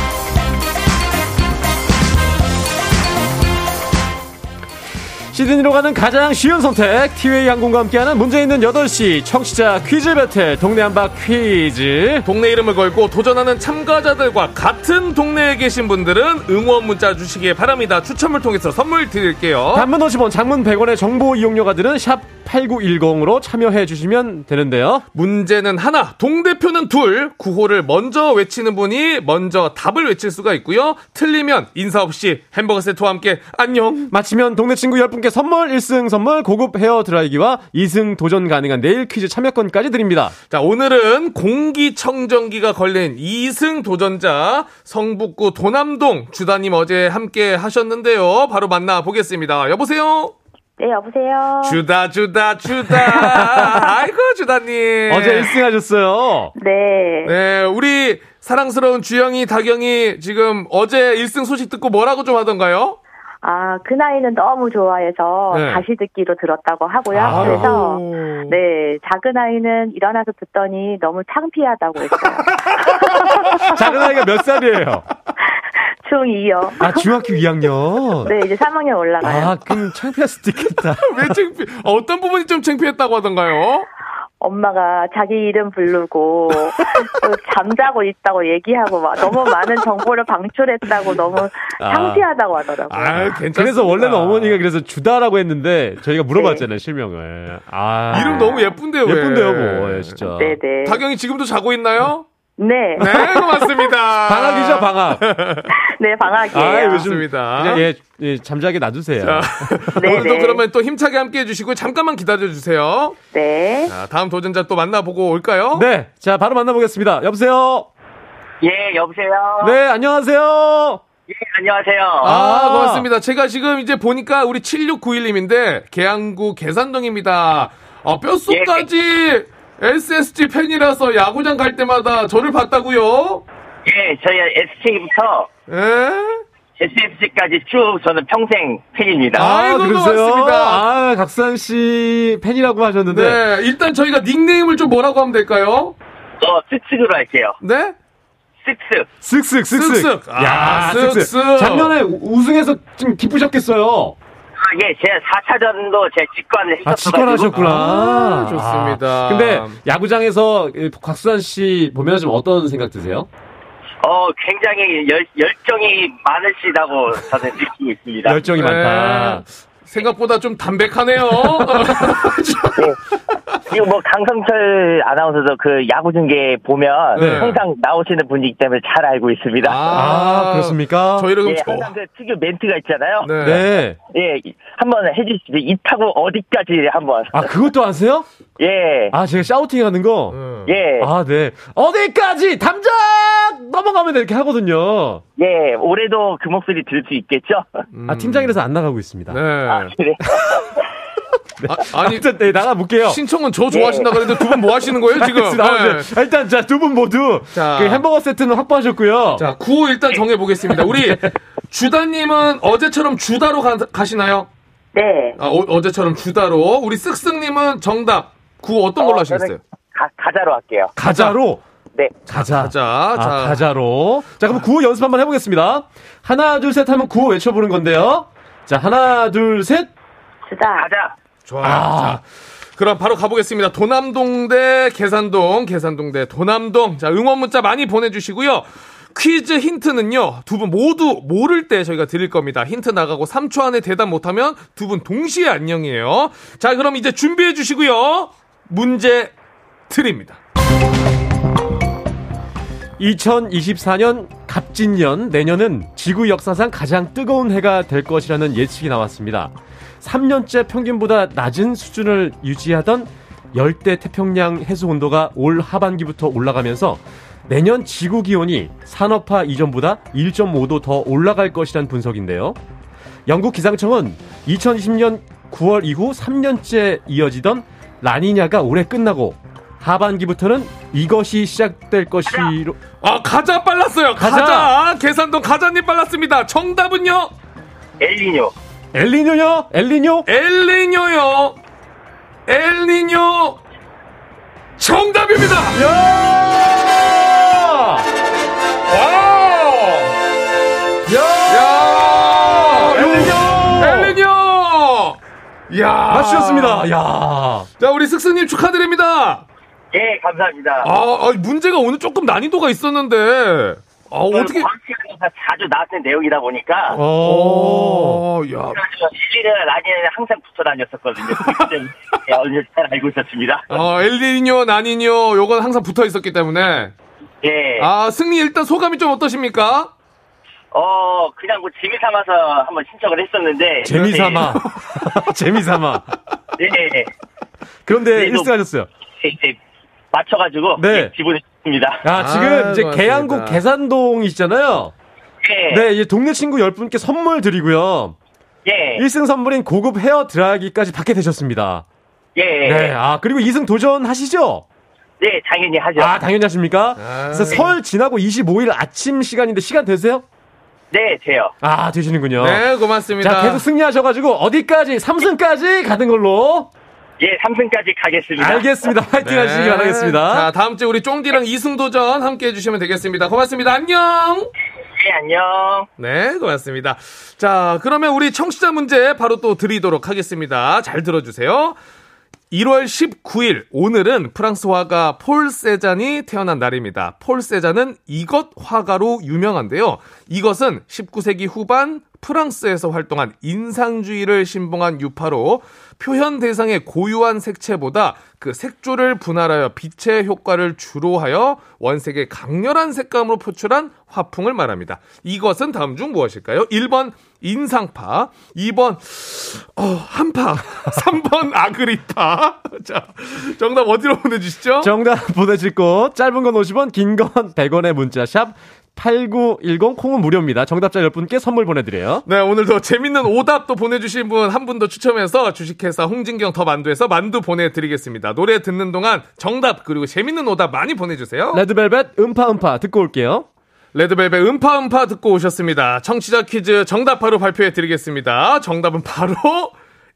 시드니로 가는 가장 쉬운 선택 티웨이 항공과 함께하는 문제 있는 8시 청취자 퀴즈 배틀 동네 한바 퀴즈 동네 이름을 걸고 도전하는 참가자들과 같은 동네에 계신 분들은 응원 문자 주시기 바랍니다. 추첨을 통해서 선물 드릴게요. 단문 50원 장문 100원의 정보 이용료가 드는 샵 8910으로 참여해 주시면 되는데요 문제는 하나, 동대표는 둘, 구호를 먼저 외치는 분이 먼저 답을 외칠 수가 있고요. 틀리면 인사 없이 햄버거 세트와 함께 안녕. 마치면 동네 친구 10분께 선물 1승 선물 고급 헤어 드라이기와 2승 도전 가능한 내일 퀴즈 참여권까지 드립니다. 자, 오늘은 공기청정기가 걸린 2승 도전자 성북구 도남동 주다님 어제 함께 하셨는데요. 바로 만나보겠습니다. 여보세요? 네, 여보세요. 주다, 주다, 주다. 아이고, 주다님. 어제 1승 하셨어요. 네. 네, 우리 사랑스러운 주영이, 다경이 지금 어제 1승 소식 듣고 뭐라고 좀 하던가요? 아, 그 나이는 너무 좋아해서 네. 다시 듣기로 들었다고 하고요. 아우. 그래서 네, 작은 아이는 일어나서 듣더니 너무 창피하다고 했어요. 작은 아이가 몇 살이에요? 중2요. 아, 중학교 2학년. 네, 이제 3학년 올라가요. 아, 그럼 창피할 수도 있겠다. 왜 창피, 어떤 부분이 좀 창피했다고 하던가요? 엄마가 자기 이름 부르고 또 잠자고 있다고 얘기하고 막 너무 많은 정보를 방출했다고 너무 아. 창피하다고 하더라고요. 아, 괜찮습니다. 그래서 원래는 어머니가 그래서 주다라고 했는데 저희가 물어봤잖아요, 실명을. 아. 이름 너무 예쁜데요, 왜? 예쁜데요, 뭐, 예, 진짜. 네네. 다경이 지금도 자고 있나요? 네. 네, 고맙습니다. 방학이죠, 방학. 네, 방학이에요. 아, 요즘 좋습니다. 그냥 예, 예, 잠자게 놔두세요. 자, 네, 오늘도 네. 그러면 또 힘차게 함께 해주시고 잠깐만 기다려주세요. 네. 자, 다음 도전자 또 만나보고 올까요? 네, 자 바로 만나보겠습니다. 여보세요. 예, 여보세요. 네, 안녕하세요. 예, 안녕하세요. 아, 아. 고맙습니다. 제가 지금 이제 보니까 우리 7691님인데, 계양구 계산동입니다. 아, 뼛속까지 SSG 팬이라서 야구장 갈 때마다 저를 봤다고요 예, 저희 SK부터 예? SSG까지 쭉 저는 평생 팬입니다. 아이고, 고맙습니다. 아, 각산 씨 팬이라고 하셨는데. 네, 일단 저희가 닉네임을 좀 뭐라고 하면 될까요? 저 쓱쓱으로 할게요. 네? 쓱쓱. 쓱쓱, 쓱쓱. 쓱쓱. 아, 야, 쓱쓱. 작년에 우- 우승해서 좀 기쁘셨겠어요. 아, 예, 제가 4차전도 제 직관을 아, 했었어가지고. 직관하셨구나. 아, 좋습니다. 아, 근데 야구장에서 이 곽수산 씨 보면 좀 어떤 생각 드세요? 어, 굉장히 열, 열정이 많으시다고 저는 느끼고 있습니다. 열정이 많다. 네. 생각보다 좀 담백하네요. 지금 뭐 강성철 아나운서도 그 야구 중계 보면 네. 항상 나오시는 분이기 때문에 잘 알고 있습니다. 아, 그렇습니까? 저희를 예, 항상 그 특유 멘트가 있잖아요. 네. 네. 예, 한번 해주시죠. 이 타고 어디까지 한번. 아, 그것도 아세요? 예, 아, 제가 샤우팅 하는 거? 음. 예, 아, 네. 어디까지 담장 넘어가면 이렇게 하거든요. 예. 올해도 그 목소리 들을 수 있겠죠? 아, 팀장이라서 안 나가고 있습니다. 네. 아, 그래. 아, 아니, 아무튼, 네, 나가 볼게요. 신청은 저 좋아하신다 그랬는데 두 분 뭐 하시는 거예요, 지금? 네. 일단, 자, 두 분 모두 자. 그 햄버거 세트는 확보하셨고요. 자, 구호 일단 정해 보겠습니다. 우리 주다 님은 어제처럼 주다로 가, 시나요 네. 아, 어, 제처럼 주다로. 우리 쓱쓱 님은 정답. 구호 어떤 걸로 어, 하시겠어요? 가, 가자로 할게요. 가자로. 네. 가자. 가자. 아, 자. 가자로. 자, 그럼 구호 연습 한번 해보겠습니다. 하나, 둘, 셋 하면 구호 외쳐보는 건데요. 자, 하나, 둘, 셋. 주다. 가자. 좋아. 아. 자, 그럼 바로 가보겠습니다. 도남동 대 계산동, 계산동 대 도남동. 자, 응원 문자 많이 보내주시고요. 퀴즈 힌트는요, 두 분 모두 모를 때 저희가 드릴 겁니다. 힌트 나가고 3초 안에 대답 못하면 두 분 동시에 안녕이에요. 자, 그럼 이제 준비해 주시고요. 문제 드립니다. 2024년 갑진년 내년은 지구 역사상 가장 뜨거운 해가 될 것이라는 예측이 나왔습니다. 3년째 평균보다 낮은 수준을 유지하던 열대 태평양 해수 온도가 올 하반기부터 올라가면서 내년 지구 기온이 산업화 이전보다 1.5도 더 올라갈 것이란 분석인데요. 영국 기상청은 2020년 9월 이후 3년째 이어지던 라니냐가 올해 끝나고 하반기부터는 이것이 시작될 것이로 아, 가자 빨랐어요. 가자. 가자. 계산동 가자님 빨랐습니다. 정답은요? 엘리뇨. 엘리뇨요? 엘리뇨? 엘니뇨요. 엘니뇨. 정답입니다. 야! 와우. 야. 엘니뇨! 엘니뇨. 야. 맞추셨습니다. 야. 자, 우리 슥스님 축하드립니다. 예, 감사합니다. 아, 아, 문제가 오늘 조금 난이도가 있었는데. 아, 어떻게. 과학시간에서 자주 나왔던 내용이다 보니까. 어. 어, 야. 그래서 실리는 라니에는 항상 붙어 다녔었거든요. 예, 어느 잘 알고 있었습니다. 어, 엘니뇨, 나니뇨, 요건 항상 붙어 있었기 때문에. 예. 아, 승리 일단 소감이 좀 어떠십니까? 어, 그냥 뭐 재미 삼아서 한번 신청을 했었는데. 재미 삼아. 재미 삼아. 네. 네. 그런데 네, 1등 하셨어요. 이제 맞춰가지고. 네. 예, 지분했습니다. 야, 지금 아, 이제 고맙습니다. 계양구 계산동이시잖아요. 예. 네, 이제 동네 친구 10분께 선물 드리고요. 예. 1승 선물인 고급 헤어 드라이기까지 받게 되셨습니다. 예. 네, 아, 그리고 2승 도전하시죠? 네, 당연히 하죠. 아, 당연히 하십니까? 아. 그래서 설 지나고 25일 아침 시간인데 시간 되세요? 네, 돼요. 아, 되시는군요. 네, 고맙습니다. 자, 계속 승리하셔가지고 어디까지? 3승까지 가는 걸로. 예, 3승까지 가겠습니다. 알겠습니다. 파이팅 하시기 바라겠습니다. 자, 다음 주에 우리 쫑디랑 이승도전 함께 해주시면 되겠습니다. 고맙습니다. 안녕! 네, 안녕. 네, 고맙습니다. 자, 그러면 우리 청취자 문제 바로 또 드리도록 하겠습니다. 잘 들어주세요. 1월 19일, 오늘은 프랑스 화가 폴 세잔이 태어난 날입니다. 폴 세잔은 이것 화가로 유명한데요. 이것은 19세기 후반 프랑스에서 활동한 인상주의를 신봉한 유파로 표현 대상의 고유한 색채보다 그 색조를 분할하여 빛의 효과를 주로 하여 원색의 강렬한 색감으로 표출한 화풍을 말합니다. 이것은 다음 중 무엇일까요? 1번 인상파, 2번 어, 한파, 3번 아그리파. 자, 정답 어디로 보내주시죠? 정답 보내실 곳 짧은 건 50원, 긴 건 100원의 문자 샵 8910 콩은 무료입니다. 정답자 10분께 선물 보내드려요. 네, 오늘도 재밌는 오답도 보내주신 분 한 분 더 추첨해서 주식회사 홍진경 더 만두에서 만두 보내드리겠습니다. 노래 듣는 동안 정답 그리고 재밌는 오답 많이 보내주세요. 레드벨벳 음파 음파 듣고 올게요. 레드벨벳 음파 음파 듣고 오셨습니다. 청취자 퀴즈 정답 바로 발표해 드리겠습니다. 정답은 바로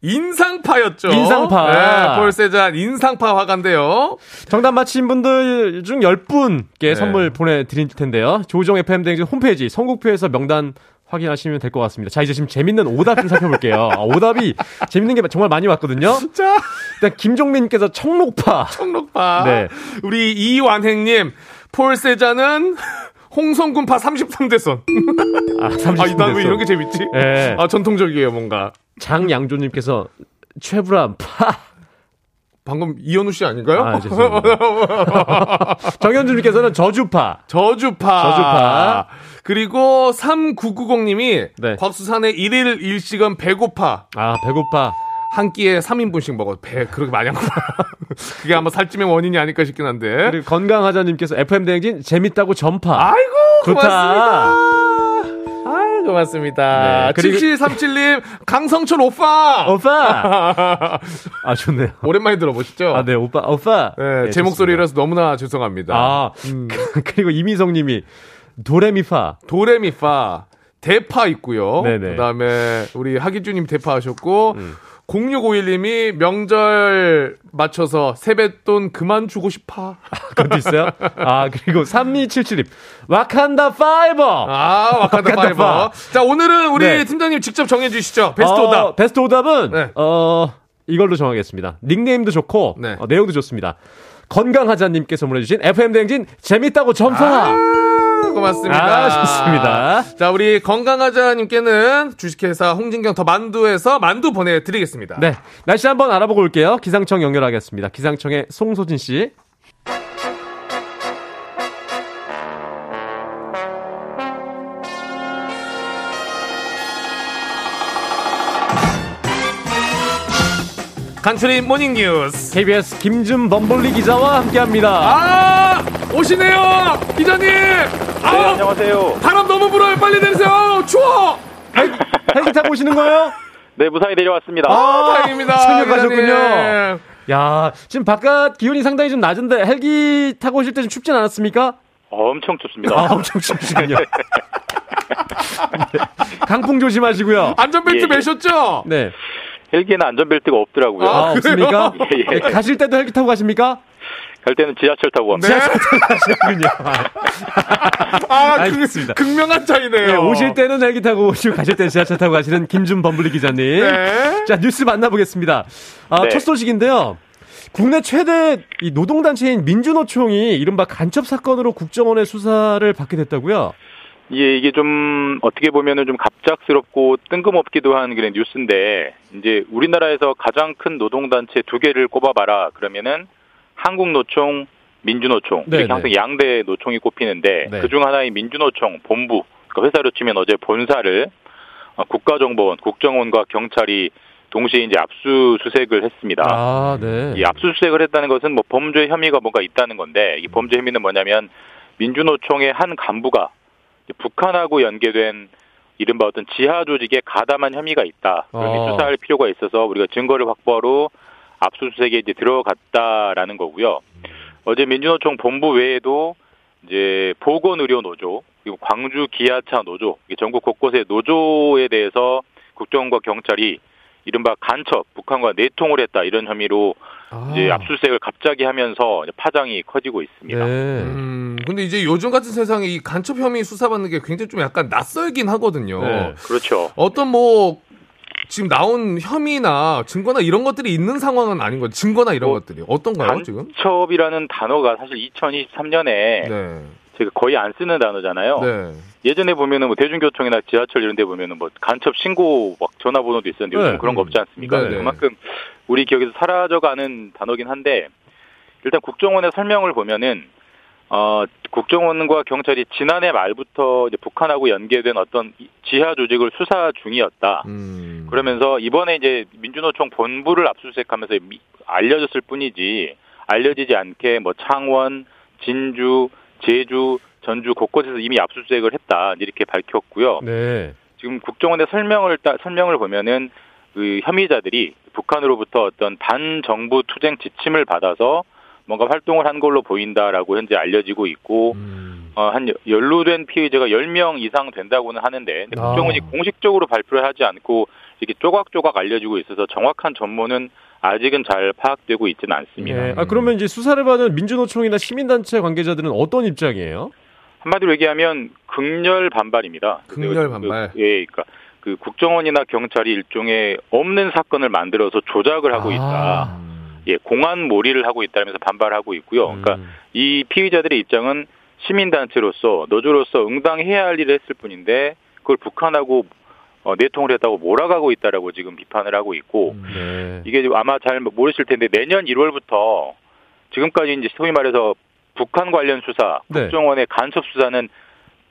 인상파였죠. 인상파. 네, 볼세잔 인상파 화가인데요. 정답 맞힌 분들 중 10분께 네. 선물 보내드릴 텐데요. 조종 FM 댕진 홈페이지 선곡표에서 명단 확인하시면 될 것 같습니다. 자, 이제 지금 재밌는 오답 좀 살펴볼게요. 아, 오답이 재밌는 게 정말 많이 왔거든요. 자, 일단 김종민님께서 청록파. 청록파. 네. 우리 이완행님, 폴세자는 홍성군파 33대선. 아, 아, 30분 난왜 이런 게 재밌지? 네. 아, 전통적이에요, 뭔가. 장양조님께서 최불암 파. 방금 이현우 씨 아닌가요? 아. 정현주님께서는 저주파. 저주파. 저주파. 그리고 3990님이 네. 곽수산의 일일 일식은 배고파. 아, 배고파. 한 끼에 3인분씩 먹어. 배 그렇게 많이 안 고파. 그게 아마 살찜의 원인이 아닐까 싶긴 한데. 그리고 건강하자님께서 FM 대행진 재밌다고 전파. 아이고, 좋다. 고맙습니다. 아이, 고맙습니다. 네, 그리고- 7737님, 강성철 오빠! 오빠! 아, 좋네요. 오랜만에 들어보시죠? 아, 네, 오빠, 오빠. 네, 네, 제. 목소리라서 너무나 죄송합니다. 아, 그리고 이미성 님이 도레미파. 도레미파, 대파 있고요. 네네. 그 다음에 우리 하기주님 대파 하셨고, 음. 0651님이 명절 맞춰서 세뱃돈 그만 주고 싶어. 그것도 있어요? 아, 그리고 3277님. 와칸다 파이버! 아, 와칸다 와칸다 파이버. 파. 자, 오늘은 우리 네. 팀장님 직접 정해주시죠. 베스트 어, 오답. 베스트 오답은, 네. 어, 이걸로 정하겠습니다. 닉네임도 좋고, 네. 어, 내용도 좋습니다. 건강하자님께서 보내주신 FM대행진 재밌다고 전파! 아, 고맙습니다. 아, 좋습니다. 자, 우리 건강하자님께는 주식회사 홍진경 더 만두에서 만두 보내드리겠습니다. 네. 날씨 한번 알아보고 올게요. 기상청 연결하겠습니다. 기상청의 송소진 씨. 간추린 모닝 뉴스. KBS 김준범블리 기자와 함께 합니다. 아, 오시네요! 기자님! 아, 네, 안녕하세요. 바람 너무 불어요. 빨리 내리세요. 추워! 헬기 타고 오시는 거예요? 네, 무사히 내려왔습니다. 아, 다행입니다. 착륙하셨군요. 기자님. 야, 지금 바깥 기온이 상당히 좀 낮은데 헬기 타고 오실 때 좀 춥진 않았습니까? 어, 엄청 춥습니다. 아, 엄청 춥시군요. 네. 강풍 조심하시고요. 안전벨트 예, 예. 매셨죠? 네. 헬기에는 안전벨트가 없더라고요. 아, 없습니까? 예, 예. 네, 가실 때도 헬기 타고 가십니까? 갈 때는 지하철 타고 갑니다. 네. 가시군요. 아, 알겠습니다. 그, 극명한 차이네요. 네, 오실 때는 헬기 타고 오시고 가실 때는 지하철 타고 가시는 김준범블리 기자님. 네. 자, 뉴스 만나보겠습니다. 아, 네. 첫 소식인데요. 국내 최대 이 노동단체인 민주노총이 이른바 간첩 사건으로 국정원의 수사를 받게 됐다고요? 예, 이게 좀 어떻게 보면은 좀 갑작스럽고 뜬금없기도 한 그런 뉴스인데 이제 우리나라에서 가장 큰 노동단체 두 개를 꼽아봐라 그러면은 한국노총, 민주노총 네, 이렇게 네. 항상 양대 노총이 꼽히는데 네. 그중 하나인 민주노총 본부 그러니까 회사로 치면 어제 본사를 어, 국가정보원, 국정원과 경찰이 동시에 이제 압수수색을 했습니다. 아, 네. 이 압수수색을 했다는 것은 뭐 범죄 혐의가 뭔가 있다는 건데 이 범죄 혐의는 뭐냐면 민주노총의 한 간부가 북한하고 연계된 이른바 어떤 지하 조직에 가담한 혐의가 있다. 그러니 어. 수사할 필요가 있어서 우리가 증거를 확보하러 압수수색에 이제 들어갔다라는 거고요. 어제 민주노총 본부 외에도 이제 보건의료 노조 그리고 광주 기아차 노조 전국 곳곳의 노조에 대해서 국정원과 경찰이 이른바 간첩 북한과 내통을 했다 이런 혐의로 아. 이제 압수수색을 갑자기 하면서 파장이 커지고 있습니다. 네. 음, 근데 이제 요즘 같은 세상에 이 간첩 혐의 수사받는 게 굉장히 좀 약간 낯설긴 하거든요. 네. 그렇죠. 어떤 뭐 지금 나온 혐의나 증거나 이런 것들이 있는 상황은 아닌 거죠. 증거나 이런 뭐, 것들이 어떤가요 지금? 간첩이라는 단어가 사실 2023년에 네. 제가 거의 안 쓰는 단어잖아요. 네. 예전에 보면은 뭐 대중교통이나 지하철 이런 데 보면은 뭐 간첩 신고 막 전화번호도 있었는데 요즘 네. 그런 거 없지 않습니까? 네, 네. 그만큼 우리 기억에서 사라져가는 단어긴 한데 일단 국정원의 설명을 보면은 어 국정원과 경찰이 지난해 말부터 이제 북한하고 연계된 어떤 이- 지하 조직을 수사 중이었다. 음. 그러면서 이번에 이제 민주노총 본부를 압수수색하면서 미- 알려졌을 뿐이지 알려지지 않게 뭐 창원, 진주, 제주, 전주 곳곳에서 이미 압수수색을 했다 이렇게 밝혔고요. 네. 지금 국정원의 설명을 따- 설명을 보면은 그 혐의자들이 북한으로부터 어떤 반정부 투쟁 지침을 받아서 뭔가 활동을 한 걸로 보인다라고 현재 알려지고 있고 음. 어, 한 여- 연루된 피의자가 10명 이상 된다고는 하는데 아. 국정원이 공식적으로 발표를 하지 않고 이렇게 조각조각 알려지고 있어서 정확한 전모는 아직은 잘 파악되고 있지는 않습니다. 네. 아, 그러면 이제 수사를 받은 민주노총이나 시민단체 관계자들은 어떤 입장이에요? 한마디로 얘기하면 극렬 반발입니다. 극렬 그- 반발. 그, 예, 그러니까 그 국정원이나 경찰이 일종의 없는 사건을 만들어서 조작을 하고 있다. 아. 예, 공안 몰이를 하고 있다면서 반발하고 있고요. 그러니까 음. 이 피의자들의 입장은 시민단체로서 노조로서 응당해야 할 일을 했을 뿐인데 그걸 북한하고 어, 내통을 했다고 몰아가고 있다라고 지금 비판을 하고 있고 네. 이게 아마 잘 모르실 텐데 내년 1월부터 지금까지 이제 소위 말해서 북한 관련 수사, 네. 국정원의 간첩 수사는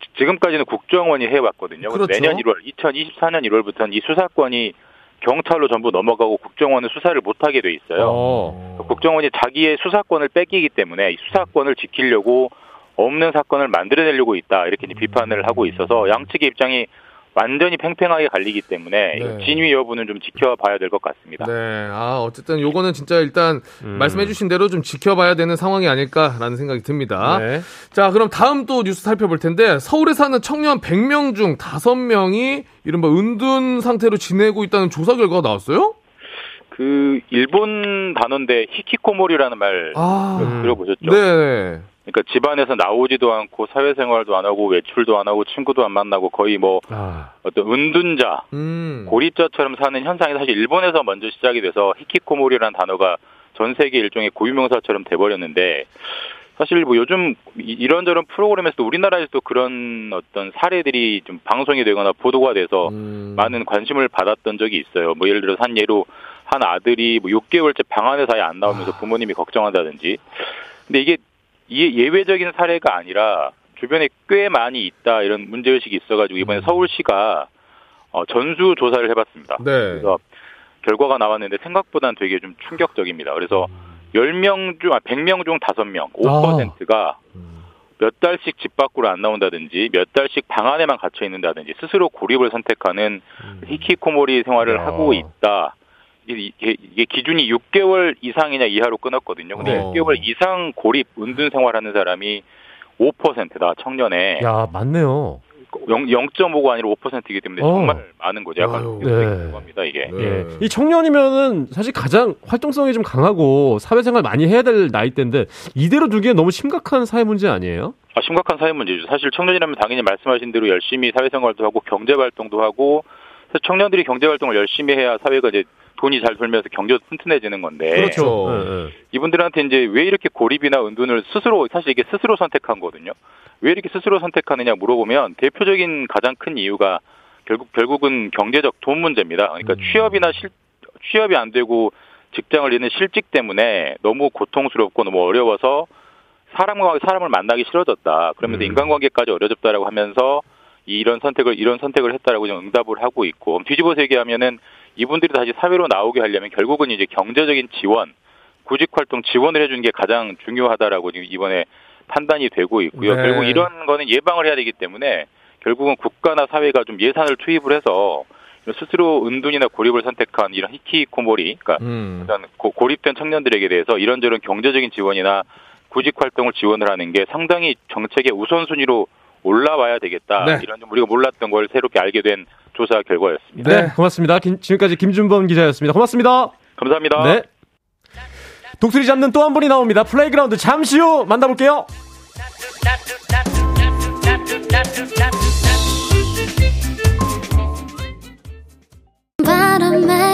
지- 지금까지는 국정원이 해왔거든요. 그렇죠. 내년 1월, 2024년 1월부터는 이 수사권이 경찰로 전부 넘어가고 국정원은 수사를 못하게 돼 있어요. 어. 국정원이 자기의 수사권을 뺏기기 때문에 이 수사권을 지키려고 없는 사건을 만들어내려고 있다 이렇게 비판을 하고 있어서 양측의 입장이 완전히 팽팽하게 갈리기 때문에 네. 진위 여부는 좀 지켜봐야 될 것 같습니다. 네. 아, 어쨌든 요거는 진짜 일단 음. 말씀해주신 대로 좀 지켜봐야 되는 상황이 아닐까라는 생각이 듭니다. 네. 자, 그럼 다음 또 뉴스 살펴볼 텐데 서울에 사는 청년 100명 중 5명이 이른바 은둔 상태로 지내고 있다는 조사 결과가 나왔어요? 그 일본 단어인데 히키코모리라는 말 아. 그 들어보셨죠? 네. 그러니까 집안에서 나오지도 않고 사회생활도 안 하고 외출도 안 하고 친구도 안 만나고 거의 뭐 아. 어떤 은둔자, 음. 고립자처럼 사는 현상이 사실 일본에서 먼저 시작이 돼서 히키코모리라는 단어가 전 세계 일종의 고유명사처럼 돼버렸는데 사실 뭐 요즘 이- 이런저런 프로그램에서도 우리나라에서도 그런 어떤 사례들이 좀 방송이 되거나 보도가 돼서 음. 많은 관심을 받았던 적이 있어요. 뭐 예를 들어서 한 예로 한 아들이 뭐 6개월째 방 안에서 아예 안 나오면서 부모님이 걱정한다든지. 근데 이게 이 예외적인 사례가 아니라 주변에 꽤 많이 있다 이런 문제의식이 있어가지고 이번에 서울시가 어, 전수 조사를 해봤습니다. 네. 그래서 결과가 나왔는데 생각보다는 되게 좀 충격적입니다. 그래서 10명 중, 아, 100명 중 5명, 5%가 몇 달씩 집 밖으로 안 나온다든지 몇 달씩 방 안에만 갇혀 있는다든지 스스로 고립을 선택하는 히키코모리 생활을 야. 하고 있다. 이게, 이게- 기준이 6개월 이상이냐 이하로 끊었거든요. 근데 어. 6개월 이상 고립 은둔 생활하는 사람이 5%다 청년에 야, 맞네요. 0, 0.5가 아니라 5%이기 때문에 어. 정말 많은 거죠. 약간 아유. 네. 합니다 이게. 네. 예. 이 청년이면은 사실 가장 활동성이 좀 강하고 사회생활 많이 해야 될 나이대인데 이대로 두기엔 너무 심각한 사회 문제 아니에요? 아, 심각한 사회 문제죠. 사실 청년이라면 당연히 말씀하신 대로 열심히 사회생활도 하고 경제 활동도 하고 사실 청년들이 경제 활동을 열심히 해야 사회가 이제 돈이 잘 돌면서 경제도 튼튼해지는 건데 그렇죠. 예, 예. 이분들한테 이제 왜 이렇게 고립이나 은둔을 스스로 사실 이게 스스로 선택한 거거든요. 왜 이렇게 스스로 선택하느냐 물어보면 대표적인 가장 큰 이유가 결국 결국은 경제적 돈 문제입니다. 그러니까 취업이나 실 취업이 안 되고 직장을 잃는 실직 때문에 너무 고통스럽고 너무 어려워서 사람과 사람을 만나기 싫어졌다. 그러면서 음. 인간관계까지 어려졌다라고 하면서 이런 선택을 이런 선택을 했다라고 지금 응답을 하고 있고 뒤집어서 얘기하면은 이분들이 다시 사회로 나오게 하려면 결국은 이제 경제적인 지원, 구직 활동 지원을 해주는 게 가장 중요하다라고 지금 이번에 판단이 되고 있고요. 네. 결국 이런 거는 예방을 해야 되기 때문에 결국은 국가나 사회가 좀 예산을 투입을 해서 스스로 은둔이나 고립을 선택한 이런 히키코모리, 그러니까 음. 고, 고립된 청년들에게 대해서 이런저런 경제적인 지원이나 구직 활동을 지원을 하는 게 상당히 정책의 우선순위로 올라와야 되겠다. 네. 이런 좀 우리가 몰랐던 걸 새롭게 알게 된 조사 결과였습니다. 네, 고맙습니다. 김- 지금까지 김준범 기자였습니다. 고맙습니다. 감사합니다. 네. 독수리 잡는 또 한 분이 나옵니다. playground 잠시 후 만나볼게요. 바람에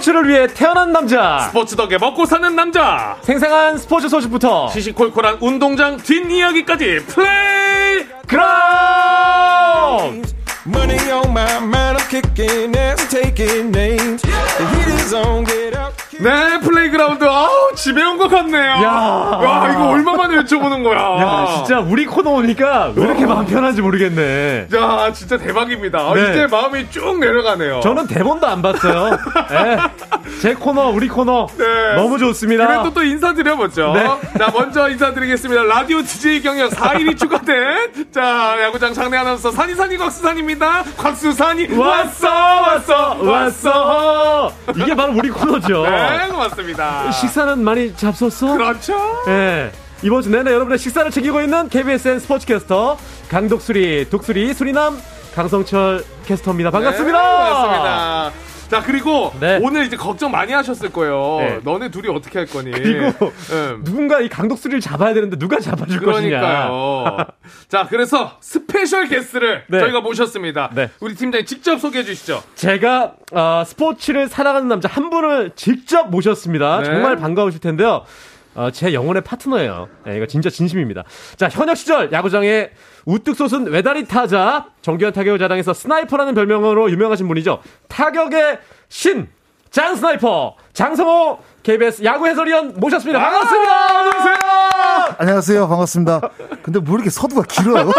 스포츠를 위해 태어난 남자. 스포츠 덕에 먹고 사는 남자. 생생한 스포츠 소식부터 시시콜콜한 운동장 뒷이야기까지 플레이 그라운드! Money on my mind, I'm kicking ass, taking names. The heat is on, get out. 네, playground. 아우, 집에 온 것 같네요. 야. 와, 이거 얼마만에 여쭤보는 거야. 야, 진짜 우리 코너 오니까 왜 이렇게 마음 편한지 모르겠네. 야, 진짜 대박입니다. 아, 네. 이제 마음이 쭉 내려가네요. 저는 대본도 안 봤어요. 예. 제 코너, 우리 코너. 네. 너무 좋습니다. 그래도 또 인사드려보죠. 네. 자, 먼저 인사드리겠습니다. 라디오 DJ 경력 4일이 추가된, 자, 야구장 장내 아나운서 산이산이 곽수산입니다. 곽수산이 왔어, 왔어, 왔어. 이게 바로 우리 코너죠. 네, 고맙습니다. 식사는 많이 잡쉈어? 그렇죠. 예. 이번 주 내내 여러분의 식사를 챙기고 있는 KBSN 스포츠캐스터 강독수리, 독수리, 수리남, 강성철 캐스터입니다. 반갑습니다. 네, 반갑습니다. 자, 그리고 네. 오늘 이제 걱정 많이 하셨을 거예요. 네. 너네 둘이 어떻게 할 거니? 그리고 음. 누군가 이 강독수리를 잡아야 되는데 누가 잡아줄 것이냐. 그러니까요. 자, 그래서 스페셜 게스트를 네. 저희가 모셨습니다. 네. 우리 팀장님 직접 소개해 주시죠. 제가 어, 스포츠를 사랑하는 남자 한 분을 직접 모셨습니다. 네. 정말 반가우실 텐데요. 어, 제 영혼의 파트너예요. 네, 이거 진짜 진심입니다. 자, 현역 시절 야구장에 우뚝 솟은 외다리 타자, 정교한 타격을 자랑해서 스나이퍼라는 별명으로 유명하신 분이죠. 타격의 신, 장 스나이퍼, 장성호 KBS 야구 해설위원 모셨습니다. 반갑습니다. 안녕하세요. 안녕하세요. 반갑습니다. 근데 뭐 이렇게 서두가 길어요?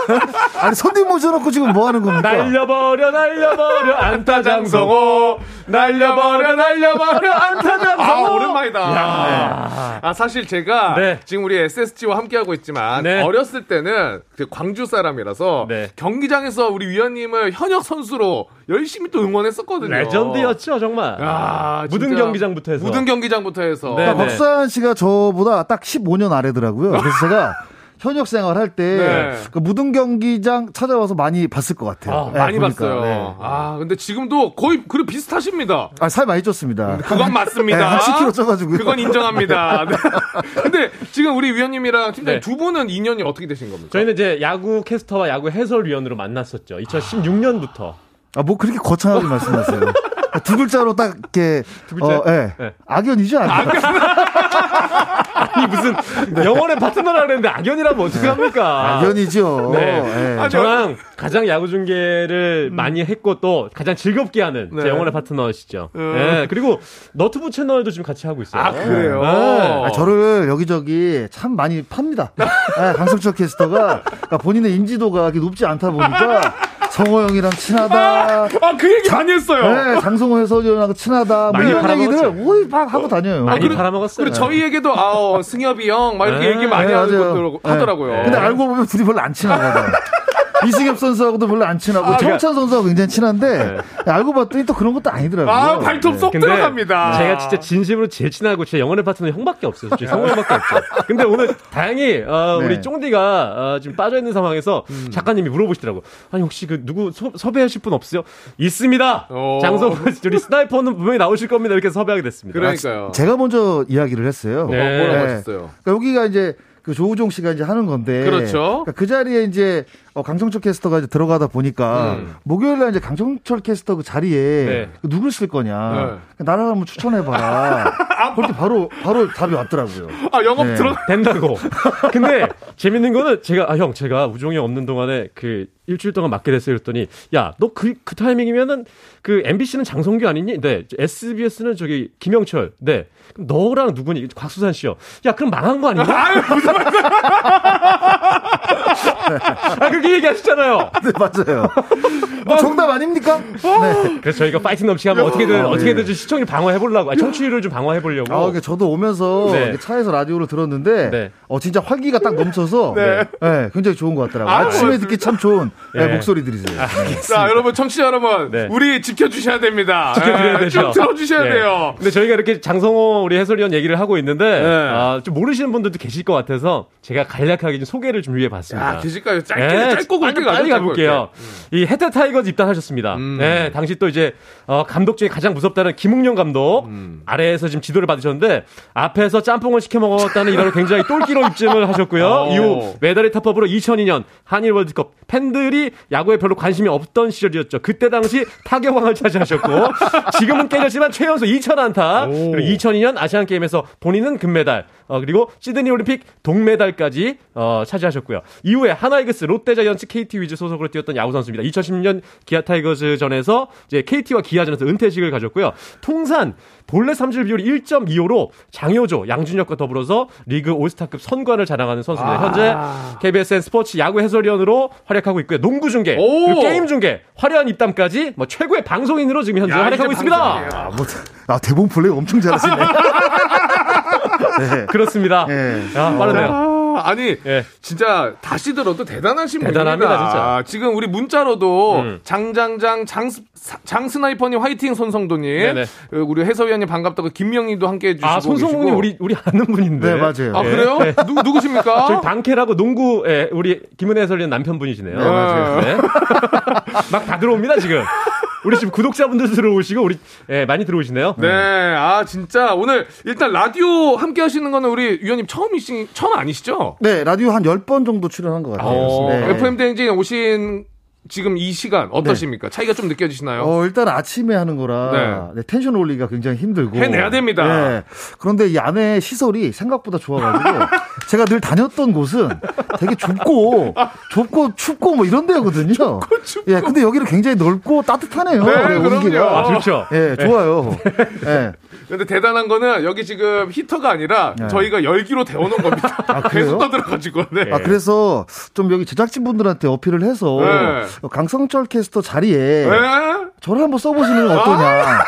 아니, 손님 모셔놓고 지금 뭐 하는 겁니까? 날려버려, 날려버려, 안타 장성호. 날려버려, 날려버려, 안타 장성호. 아, 오랜만이다. 야. 아, 사실 제가 네. 지금 우리 SSG와 함께하고 있지만 네. 어렸을 때는 그 광주 사람이라서 네. 경기장에서 우리 위원님을 현역 선수로 열심히 또 응원했었거든요. 레전드였죠, 정말. 야, 무등 진짜 경기장부터 해서. 무등 경기장부터 해서. 네, 그러니까 네. 박수환 씨가 저보다 딱 15년 아래더라고요. 그래서 제가 현역 생활 할 때 네. 그 무등 경기장 찾아와서 많이 봤을 것 같아요. 아, 네, 많이 보니까. 봤어요. 네. 아, 근데 지금도 거의 그래 비슷하십니다. 아, 살 많이 쪘습니다. 그건 맞습니다. 네, 한 10kg 쪄가지고요. 그건 인정합니다. 네. 근데 지금 우리 위원님이랑 팀장님 네. 두 분은 인연이 어떻게 되신 겁니까? 저희는 이제 야구 캐스터와 야구 해설위원으로 만났었죠. 2016년부터. 아, 뭐 그렇게 거창하게 말씀하세요. 두 글자로 딱 이렇게 두 글자? 어, 예. 네. 악연이죠, 악연. 아니, 무슨 영원의 파트너라 그랬는데 악연이라면 어떡합니까? 악연이죠. 네. 예. 저랑 가장 야구 중계를 많이 했고 또 가장 즐겁게 하는 네. 제 영혼의 파트너시죠. 음. 네. 그리고 너튜브 채널도 지금 같이 하고 있어요. 아, 그래요? 네. 아, 저를 여기저기 참 많이 팝니다. 네, 강성철 캐스터가 그러니까 본인의 인지도가 높지 않다 보니까 성호 형이랑 친하다. 아, 그 얘기 많이 했어요. 네, 장성호 해설위원하고 친하다. 뭐 이런 얘기들. 오이 막 하고 다녀요. 많이 그리고- 팔아먹었어요. 그리고 저희에게도 아, 어, 승엽이 형 막 이렇게 네, 얘기 많이 네, 네. 하더라고요. 근데 알고 보면 둘이 별로 안 친하거든. 이승엽 선수하고도 별로 안 친하고 아, 정찬 선수하고 굉장히 친한데 알고 봤더니 또 그런 것도 아니더라고요. 아, 발톱 쏙 근데 들어갑니다. 제가 진짜 진심으로 제일 친하고 제 영혼의 파트너 형밖에 없어요. 제 성호 형밖에 없죠. 근데 오늘 다행히 어, 네. 우리 쫑디가 어, 지금 빠져 있는 상황에서 작가님이 물어보시더라고. 아니 혹시 그 누구 소- 섭외하실 분 없으세요? 있습니다. 오. 장성호 우리 스나이퍼는 분명히 나오실 겁니다. 이렇게 섭외하게 됐습니다. 그러니까요. 제가 먼저 이야기를 했어요. 네. 뭐라고 네. 하셨어요? 그러니까 여기가 이제 그 조우종 씨가 이제 하는 건데. 그렇죠. 그러니까 그 자리에 이제 어, 강정철 캐스터가 이제 들어가다 보니까 음. 목요일 날 이제 강정철 캐스터 그 자리에 네. 그 누굴 쓸 거냐. 네. 나를 한번 추천해봐라. 그렇게 바로 바로 답이 왔더라고요. 아, 영업 네. 들어 된다고. 근데 재밌는 거는 제가 아 형 제가 우종이 없는 동안에 그 일주일 동안 맡게 됐어요. 그랬더니 야 너 그그 타이밍이면은 그 MBC는 장성규 아니니? 네. SBS는 저기 김영철. 네. 그럼 너랑 누구니? 곽수산 씨요. 야 그럼 망한 거 아닌가? 아유, 무슨 말 아 그렇게 얘기하시잖아요. 네, 맞아요. 뭐 정답 아닙니까? 네. 그래서 저희가 파이팅 넘치게 하면 어떻게든 어, 어떻게든 네. 좀 시청률 방어해 보려고, 청취율을 좀 방어해 보려고. 아, 그러니까 저도 오면서 네. 차에서 라디오를 들었는데, 네. 어, 진짜 활기가 딱 넘쳐서, 네. 네, 굉장히 좋은 것 같더라고요. 아, 아, 침에 고맙습니다. 듣기 참 좋은 네, 네. 목소리들이세요. 자, 여러분, 청취자 여러분, 네. 우리 지켜주셔야 됩니다. 지켜드려야 예, 되죠. 좀 들어주셔야 네. 돼요. 근데 저희가 이렇게 장성호 우리 해설위원 얘기를 하고 있는데 네. 아, 좀 모르시는 분들도 계실 것 같아서 제가 간략하게 좀 소개를 좀 위해 맞습니다. 야, 계실까요? 짧게, 네, 짧고 굵게 빨리, 빨리 가볼게요. 굵게. 이 해태 타이거즈 입단하셨습니다. 음. 네, 당시 또 이제 어, 감독 중에 가장 무섭다는 김웅룡 감독 음. 아래에서 지금 지도를 받으셨는데 앞에서 짬뽕을 시켜 먹었다는 이런 굉장히 똘끼로 입증을 하셨고요. 오. 이후 외다리 타법으로 2002년 한일 월드컵 팬들이 야구에 별로 관심이 없던 시절이었죠. 그때 당시 타격왕을 차지하셨고 지금은 깨졌지만 최연소 2,000안타 그리고 2002년 아시안 게임에서 본인은 금메달 어, 그리고 시드니 올림픽 동메달까지 어, 차지하셨고요. 이후에 한화 이글스, 롯데자이언츠, KT 위즈 소속으로 뛰었던 야구 선수입니다. 2010년 기아 타이거즈 전에서 이제 KT와 기아전에서 은퇴식을 가졌고요. 통산 볼넷 삼진 비율이 1.25로 장효조, 양준혁과 더불어서 리그 올스타급 선구안을 자랑하는 선수입니다. 아. 현재 KBSN 스포츠 야구 해설위원으로 활약하고 있고요. 농구 중계, 게임 중계, 화려한 입담까지 뭐 최고의 방송인으로 지금 현재 야, 활약하고 있습니다. 아, 뭐, 아, 대본 플레이 엄청 잘하시네. 네. 그렇습니다. 네. 야, 빠르네요. 아, 아니 예. 진짜 다시 들어도 대단하신 대단합니다, 분입니다. 진짜. 아, 지금 우리 문자로도 음. 장장장 장스, 장스나이퍼님 화이팅 손성도님 네네. 어, 우리 해설위원님 반갑다고 김명희도 함께 해 주시고 아, 계시고. 우리 우리 아는 분인데. 네, 맞아요. 아 그래요? 네. 누, 누구십니까? 저희 방캐라고 농구 예, 우리 김은혜 해설위원 남편분이시네요. 네, 맞아요. 네. 막다 들어옵니다 지금. 우리 지금 구독자분들 들어오시고 우리 예, 많이 들어오시네요. 네, 아 진짜 오늘 일단 라디오 함께 하시는 거는 우리 위원님 처음이시 처음 아니시죠? 네, 라디오 한 10번 정도 출연한 것 같아요. 어, 네. FM 대행진 오신 지금 이 시간 어떠십니까? 차이가 좀 느껴지시나요? 어, 일단 아침에 하는 거라 네. 네, 텐션 올리기가 굉장히 힘들고 해내야 됩니다. 네. 그런데 이 안에 시설이 생각보다 좋아가지고 제가 늘 다녔던 곳은 되게 좁고 좁고 춥고 뭐 이런 데거든요. 춥고. 예, 근데 여기는 굉장히 넓고 따뜻하네요. 네. 그럼요. 아, 좋죠. 예, 좋아요. 예. 근데 대단한 거는 여기 지금 히터가 아니라 네. 저희가 열기로 데워놓은 겁니다. 아? 계속 떠들어가지고. 네. 아, 그래서 좀 여기 제작진 분들한테 어필을 해서 네. 강성철 캐스터 자리에 네? 저를 한번 써보시는 건 어떠냐.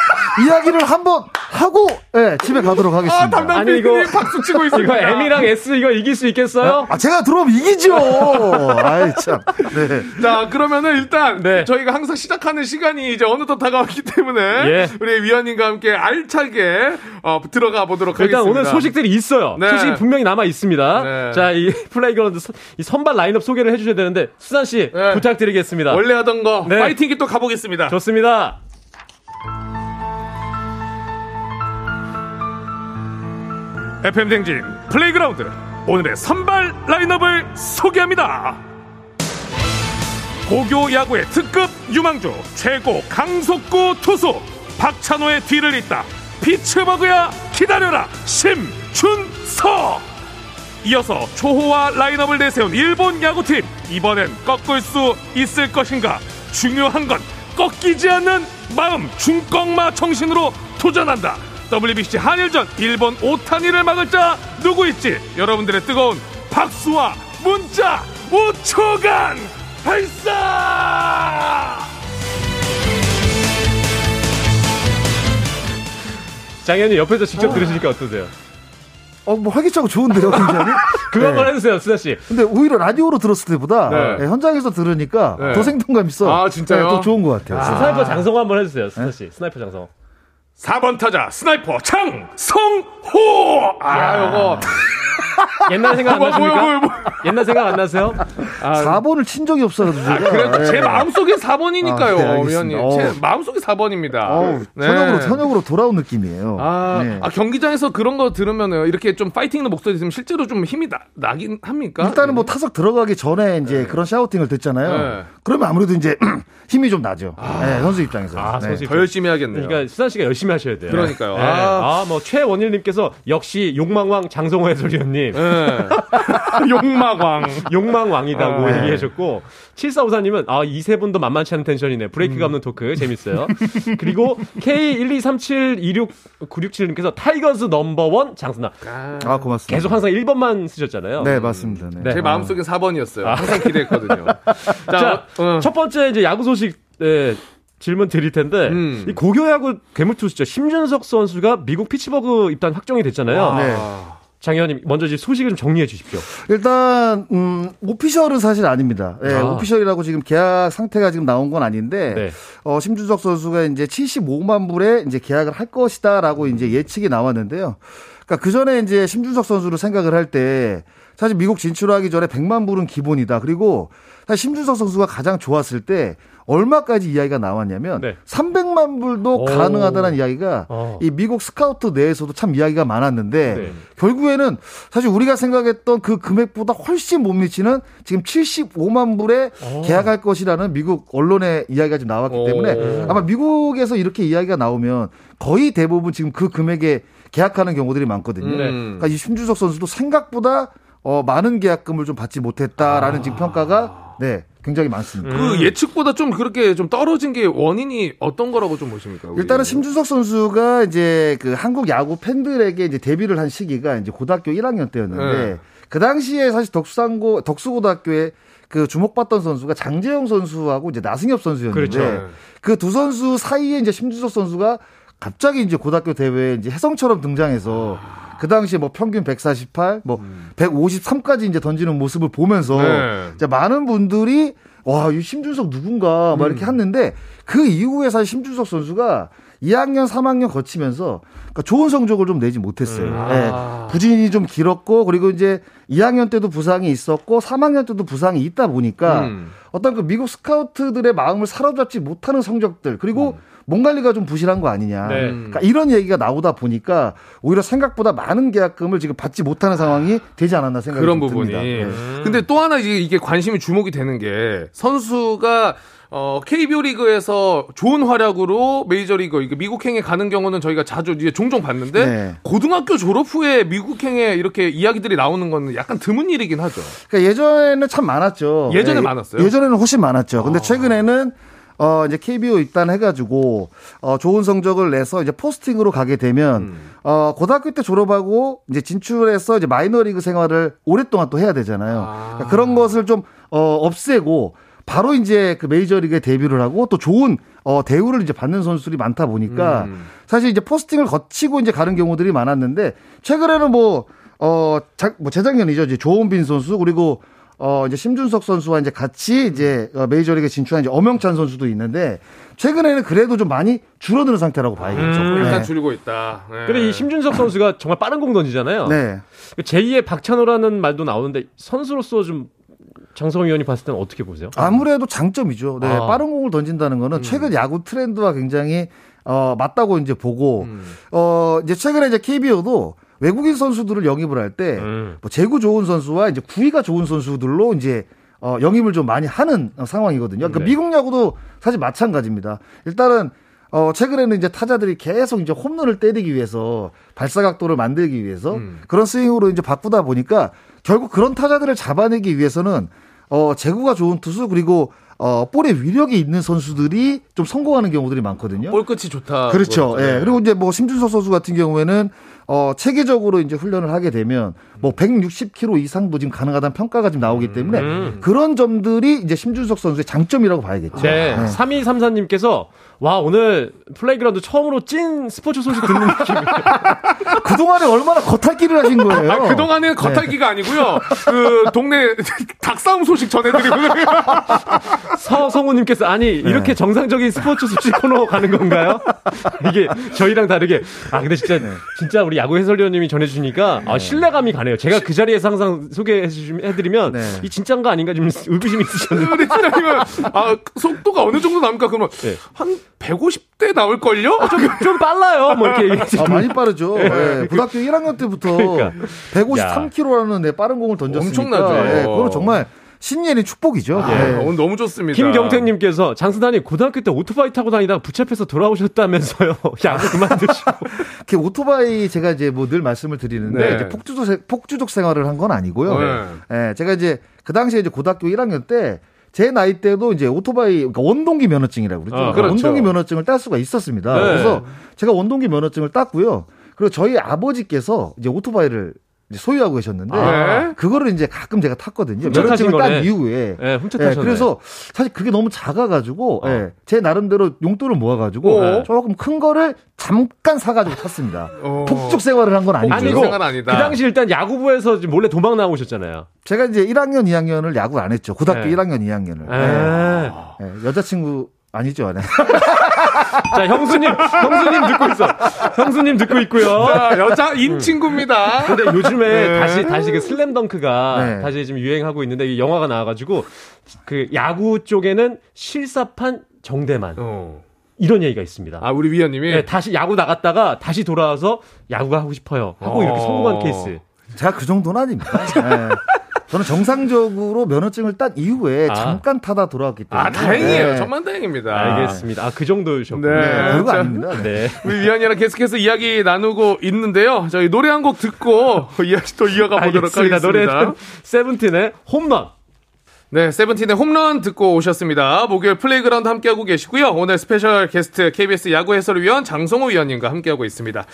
이야기를 한번 하고, 예, 집에 가도록 하겠습니다. 아, 담당 아니, 이거- 박수 치고 있습니다. 이거 M이랑 S 이거 이길 수 있겠어요? 아, 제가 들어오면 이기죠! 아이, 참. 네. 자, 그러면은 일단 네. 저희가 항상 시작하는 시간이 이제 어느덧 다가왔기 때문에 예. 우리 위원님과 함께 알차게 어, 들어가 보도록 일단 하겠습니다. 오늘 소식들이 있어요. 네. 소식이 분명히 남아 있습니다. 네. 자, 이 플레이그라운드 선- 이 선발 라인업 소개를 해주셔야 되는데 수산 씨 네. 부탁드리겠습니다. 원래 하던 거 네. 파이팅 기 또 가보겠습니다. 좋습니다. FM 대행진 플레이그라운드 오늘의 선발 라인업을 소개합니다. 고교 야구의 특급 유망주 최고 강속구 투수 박찬호의 뒤를 잇다 피츠버그야 기다려라 심준서 이어서 초호와 라인업을 내세운 일본 야구팀. 이번엔 꺾을 수 있을 것인가? 중요한 건 꺾이지 않는 마음 중꺾마 정신으로 도전한다. WBC 한일전 일본 오타니를 막을 자 누구 있지? 여러분들의 뜨거운 박수와 문자 5초간 발사! 장 형님 옆에서 직접 들으시니까 어떠세요? 어, 뭐 활기차고 좋은데요, 굉장히? 그거 네. 한번 해주세요, 수산 씨. 근데 오히려 라디오로 들었을 때보다 네. 예, 현장에서 들으니까 네. 더 생동감 있어. 아, 진짜요? 네, 더 좋은 것 같아요. 스나이퍼 장성호 한번 해주세요, 수산 씨. 스나이퍼 장성호. 4번 타자 스나이퍼 장성호 아 요거 옛날 생각 안 뭐야, 나십니까? 뭐야, 뭐야, 뭐야. 옛날 생각 안 나세요? 아, 4번을 친 적이 없어가지고 제가. 그래도 제 예. 마음속에 4번이니까요, 아, 네. 위원님. 어우. 제 마음속에 4번입니다. 어우, 현역으로, 현역으로 돌아온 느낌이에요. 아, 네. 아, 경기장에서 그런 거 들으면은 이렇게 좀 파이팅 있는 목소리 들으면 실제로 좀 힘이 나, 나긴 합니까? 일단은 뭐 타석 들어가기 전에 이제 그런 샤우팅을 듣잖아요. 네. 그러면 아무래도 이제 힘이 좀 나죠. 네, 선수 입장에서. 아, 네. 선수 더 열심히 해야겠네요. 그러니까 수산 씨가 열심히 하셔야 돼요. 그러니까요. 네. 아. 아, 뭐 최원일님께서 역시 욕망왕 장성호 해설위원님. 예. 욕마광. 욕망왕이다고 아, 네. 얘기하셨고 7454님은 아 이 세 분도 만만치 않은 텐션이네. 브레이크가 없는 토크 재밌어요. 그리고 K123726967님께서 타이거즈 넘버원 장순아. 아, 고맙습니다. 계속 항상 1번만 쓰셨잖아요. 네, 맞습니다. 네. 네. 제 마음속에 4번이었어요. 항상 기대했거든요. 자, 자, 어, 첫 번째 이제 야구 소식 네, 질문 드릴 텐데 음. 이 고교 야구 괴물 투수죠. 심준석 선수가 미국 피츠버그 입단 확정이 됐잖아요. 네. 장 의원님 먼저 이제 소식을 좀 정리해 주십시오. 일단 음, 오피셜은 사실 아닙니다. 예, 아. 오피셜이라고 지금 계약 상태가 지금 나온 건 아닌데 네. 어, 심준석 선수가 이제 75만 불에 이제 계약을 할 것이다라고 이제 예측이 나왔는데요. 그러니까 그 전에 이제 심준석 선수를 생각을 할 때 사실 미국 진출하기 전에 100만 불은 기본이다. 그리고 사실 심준석 선수가 가장 좋았을 때 얼마까지 이야기가 나왔냐면 300만 불도 오. 가능하다는 이야기가 어. 이 미국 스카우트 내에서도 참 이야기가 많았는데 네. 결국에는 사실 우리가 생각했던 그 금액보다 훨씬 못 미치는 지금 75만 불에 어. 계약할 것이라는 미국 언론의 이야기가 지금 나왔기 때문에 오. 아마 미국에서 이렇게 이야기가 나오면 거의 대부분 지금 그 금액에 계약하는 경우들이 많거든요. 네. 그러니까 이 심주석 선수도 생각보다 어, 많은 계약금을 좀 받지 못했다라는 지금 평가가 네 굉장히 많습니다. 그 예측보다 좀 그렇게 좀 떨어진 게 원인이 어떤 거라고 좀 보십니까? 우리? 일단은 심준석 선수가 이제 그 한국 야구 팬들에게 이제 데뷔를 한 시기가 이제 고등학교 1학년 때였는데 네. 그 당시에 사실 덕수상고 덕수고등학교에 그 주목받던 선수가 장재영 선수하고 이제 나승엽 선수였는데 그렇죠. 그두 선수 사이에 이제 심준석 선수가 갑자기 이제 고등학교 대회에 이제 혜성처럼 등장해서 그 당시에 뭐 평균 148, 뭐 153까지 이제 던지는 모습을 보면서 네. 이제 많은 분들이 와, 이 심준석 누군가 막 이렇게 했는데 그 이후에 사실 심준석 선수가 2학년, 3학년 거치면서 그러니까 좋은 성적을 좀 내지 못했어요. 음. 예, 아. 부진이 좀 길었고 그리고 이제 2학년 때도 부상이 있었고 3학년 때도 부상이 있다 보니까 음. 어떤 그 미국 스카우트들의 마음을 사로잡지 못하는 성적들 그리고 몸 관리가 좀 부실한 거 아니냐. 네. 그러니까 이런 얘기가 나오다 보니까 오히려 생각보다 많은 계약금을 지금 받지 못하는 상황이 되지 않았나 생각이 그런 좀 부분이. 듭니다. 네. 근데 또 하나 이게, 이게 관심이 주목이 되는 게 선수가 어, KBO 리그에서 좋은 활약으로 메이저리그, 미국행에 가는 경우는 저희가 자주 이제 종종 봤는데 네. 고등학교 졸업 후에 미국행에 이렇게 이야기들이 나오는 건 약간 드문 일이긴 하죠. 그러니까 예전에는 참 많았죠. 예전에 예, 많았어요? 예전에는 훨씬 많았죠. 근데 최근에는 어 이제 KBO 입단해가지고 어 좋은 성적을 내서 이제 포스팅으로 가게 되면 음. 어 고등학교 때 졸업하고 이제 진출해서 이제 마이너리그 생활을 오랫동안 또 해야 되잖아요. 아. 그러니까 그런 것을 좀 어 없애고 바로 이제 그 메이저리그에 데뷔를 하고 또 좋은 어 대우를 이제 받는 선수들이 많다 보니까 음. 사실 이제 포스팅을 거치고 이제 가는 경우들이 많았는데 최근에는 뭐 어, 자, 뭐 재작년이죠. 이제 조원빈 선수 그리고 어 이제 심준석 선수와 이제 같이 이제 어, 메이저리그에 진출한 이제 엄영찬 선수도 있는데 최근에는 그래도 좀 많이 줄어드는 상태라고 봐야겠죠. 음, 일단 네. 줄고 있다. 네. 근데 이 심준석 선수가 정말 빠른 공 던지잖아요. 네. 제2의 박찬호라는 말도 나오는데 선수로서 좀 장성호 위원이 봤을 때는 어떻게 보세요? 아무래도 장점이죠. 네, 아. 빠른 공을 던진다는 거는 음. 최근 야구 트렌드와 굉장히 어 맞다고 이제 보고 음. 어 이제 최근에 이제 KBO도 외국인 선수들을 영입을 할때뭐 음. 재구 좋은 선수와 이제 구위가 좋은 선수들로 이제 어 영입을 좀 많이 하는 어, 상황이거든요. 그러니까 네. 미국 야구도 사실 마찬가지입니다. 일단은 어 최근에는 이제 타자들이 계속 이제 홈런을 때리기 위해서 발사각도를 만들기 위해서 음. 그런 스윙으로 이제 바꾸다 보니까 결국 그런 타자들을 잡아내기 위해서는 어 제구가 좋은 투수 그리고 어 볼에 위력이 있는 선수들이 좀 성공하는 경우들이 많거든요. 볼 끝이 좋다. 그렇죠. 예. 그리고 이제 뭐 심준석 선수 같은 경우에는 어 체계적으로 이제 훈련을 하게 되면 뭐 160km 이상도 지금 가능하다는 평가가 지금 나오기 때문에 음. 그런 점들이 이제 심준석 선수의 장점이라고 봐야겠죠. 네. 3234님께서 와 오늘 플레이그라운드 처음으로 찐 스포츠 소식 듣는 느낌이에요. 그동안에 얼마나 겉핥기를 하신 거예요. 아, 그동안은 겉핥기가 아니고요. 그 동네 닭싸움 소식 전해드리고 서성우님께서 아니 이렇게 정상적인 스포츠 소식 코너 가는 건가요? 이게 저희랑 다르게 아 근데 진짜 진짜 우리 야구 해설위원님이 전해주시니까 아, 신뢰감이 가네요. 제가 그 자리에서 항상 소개해드리면 네. 이 진짠가 아닌가 좀 의구심이 있으셨는데 우리 아 속도가 어느 정도 나옵니까? 그러면 네. 한 150대 나올걸요? 좀, 좀 빨라요. 뭐 이렇게 얘기해 아, 많이 빠르죠. 예. 고등학교 1학년 때부터 그러니까. 153km라는 네, 빠른 공을 던졌으니까 엄청나죠. 예, 그건 정말 신년의 축복이죠. 아, 예. 오늘 너무 좋습니다. 김경태님께서 장수단이 고등학교 때 오토바이 타고 다니다가 붙잡혀서 돌아오셨다면서요. 야구 그만두시고. 이렇게 오토바이 제가 이제 뭐 늘 말씀을 드리는데 네. 이제 폭주족 세- 폭주족 생활을 한 건 아니고요. 네. 예, 제가 이제 그 당시에 이제 고등학교 1학년 때 제 나이 때도 이제 오토바이 그러니까 원동기 면허증이라고 그러죠. 아, 그렇죠. 원동기 면허증을 딸 수가 있었습니다. 네. 그래서 제가 원동기 면허증을 땄고요. 그리고 저희 아버지께서 이제 오토바이를 소유하고 계셨는데 네. 그거를 이제 가끔 제가 탔거든요. 면허증을 딴 거네. 이후에. 네, 훔쳐 예, 타셨네. 그래서 사실 그게 너무 작아가지고 어. 예, 제 나름대로 용돈을 모아가지고 어. 조금 큰 거를 잠깐 사가지고 탔습니다. 어. 폭죽 생활을 한 건 아니고 아니고. 그 당시 일단 야구부에서 몰래 도망 나오셨잖아요. 제가 이제 1학년, 2학년을 야구를 안 했죠. 고등학교 네. 1학년, 2학년을. 아. 예, 여자친구 아니죠. 네. 자, 형수님, 형수님 듣고 있어. 형수님 듣고 있고요. 자, 여자인 친구입니다. 근데 요즘에 네. 다시 다시 그 슬램덩크가 네. 다시 지금 유행하고 있는데 이 영화가 나와 가지고 그 야구 쪽에는 실사판 정대만 어. 이런 얘기가 있습니다. 아, 우리 위원님이 네, 다시 야구 나갔다가 다시 돌아와서 야구가 하고 싶어요. 하고 이렇게 어. 성공한 케이스. 제가 그 정도는 아닙니다. 네. 저는 정상적으로 면허증을 딴 이후에 아. 잠깐 타다 돌아왔기 때문에. 아, 다행이에요. 네. 정말 다행입니다. 알겠습니다. 아, 그 정도셨군요. 네. 네, 별거 자, 아닙니다. 네. 우리 위원이랑 계속해서 이야기 나누고 있는데요. 저희 노래 한 곡 듣고 이야기 또 이어가 보도록 알겠습니다. 하겠습니다. 노래는 세븐틴의 홈런. 네, 세븐틴의 홈런 듣고 오셨습니다. 목요일 플레이그라운드 함께하고 계시고요. 오늘 스페셜 게스트 KBS 야구 해설위원 장성호 위원님과 함께하고 있습니다.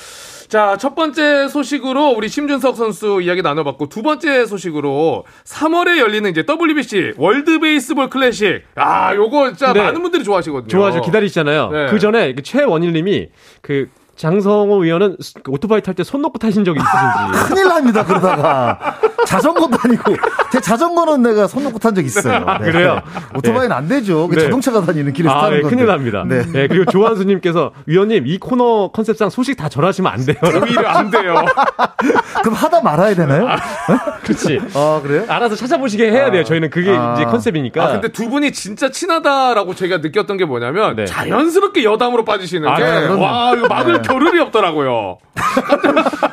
자, 첫 번째 소식으로 우리 심준석 선수 이야기 나눠봤고, 두 번째 소식으로 3월에 열리는 이제 WBC 월드 베이스볼 클래식. 아, 요거 진짜 네. 많은 분들이 좋아하시거든요. 좋아하죠. 기다리시잖아요. 네. 그 전에 그 최원일님이 그 장성호 위원은 그 오토바이 탈 때 손 놓고 타신 적이 있으신지. 큰일 납니다, 그러다가. 자전거도 아니고, 제 자전거는 내가 손 놓고 탄 적 있어요. 아, 그래요? 오토바이는 안 되죠. 네. 자동차가 다니는 길에서 아, 타는 네, 건데. 큰일 납니다. 네. 네. 그리고 조한수님께서 위원님 이 코너 컨셉상 소식 다 전하시면 안 돼요. 오히려 안 돼요. 그럼 하다 말아야 되나요? 그렇지. 아, 그래요? 알아서 찾아보시게 해야 돼요. 저희는 그게 아. 이제 컨셉이니까. 아, 근데 두 분이 진짜 친하다라고 제가 느꼈던 게 뭐냐면 네. 자연스럽게 여담으로 빠지시는 아, 게. 와, 이거 막을 네. 겨를이 없더라고요.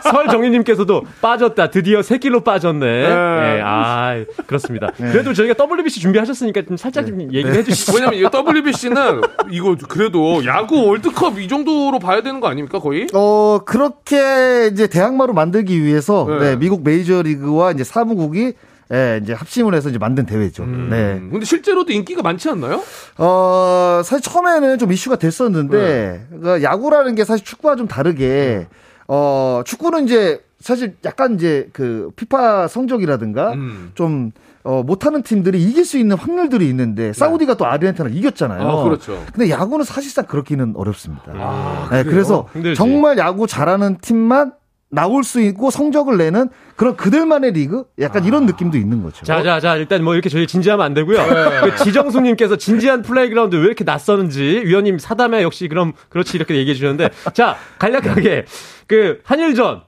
설정희님께서도 빠졌다. 드디어 새끼로 빠졌네. 네. 네. 아, 그렇습니다. 그래도 저희가 WBC 준비하셨으니까 좀 살짝 좀 얘기를 해주시죠. 왜냐면 이 WBC는 이거 그래도 야구 월드컵 이 정도로 봐야 되는 거 아닙니까 거의? 어, 그렇게 이제 대항마로 만들기 위해서, 네. 네, 미국 메이저리그와 이제 사무국이, 예, 이제 합심을 해서 이제 만든 대회죠. 네. 근데 실제로도 인기가 많지 않나요? 어, 사실 처음에는 좀 이슈가 됐었는데, 네. 그러니까 야구라는 게 사실 축구와 좀 다르게, 어, 축구는 이제 사실 약간 이제 그 피파 성적이라든가 음. 좀, 어, 못하는 팀들이 이길 수 있는 확률들이 있는데, 사우디가 또 아르헨티나를 이겼잖아요. 아, 그렇죠. 근데 야구는 사실상 그렇기는 어렵습니다. 아, 네, 그래서 힘들지. 정말 야구 잘하는 팀만 나올 수 있고 성적을 내는 그런 그들만의 리그? 약간 이런 느낌도 있는 거죠. 자, 자, 자, 일단 뭐 이렇게 저희 진지하면 안 되고요. 네. 그 지정숙님께서 진지한 플레이그라운드 왜 이렇게 낯서는지 위원님 사담에 역시 그럼 그렇지 이렇게 얘기해 주셨는데 자, 간략하게 그 한일전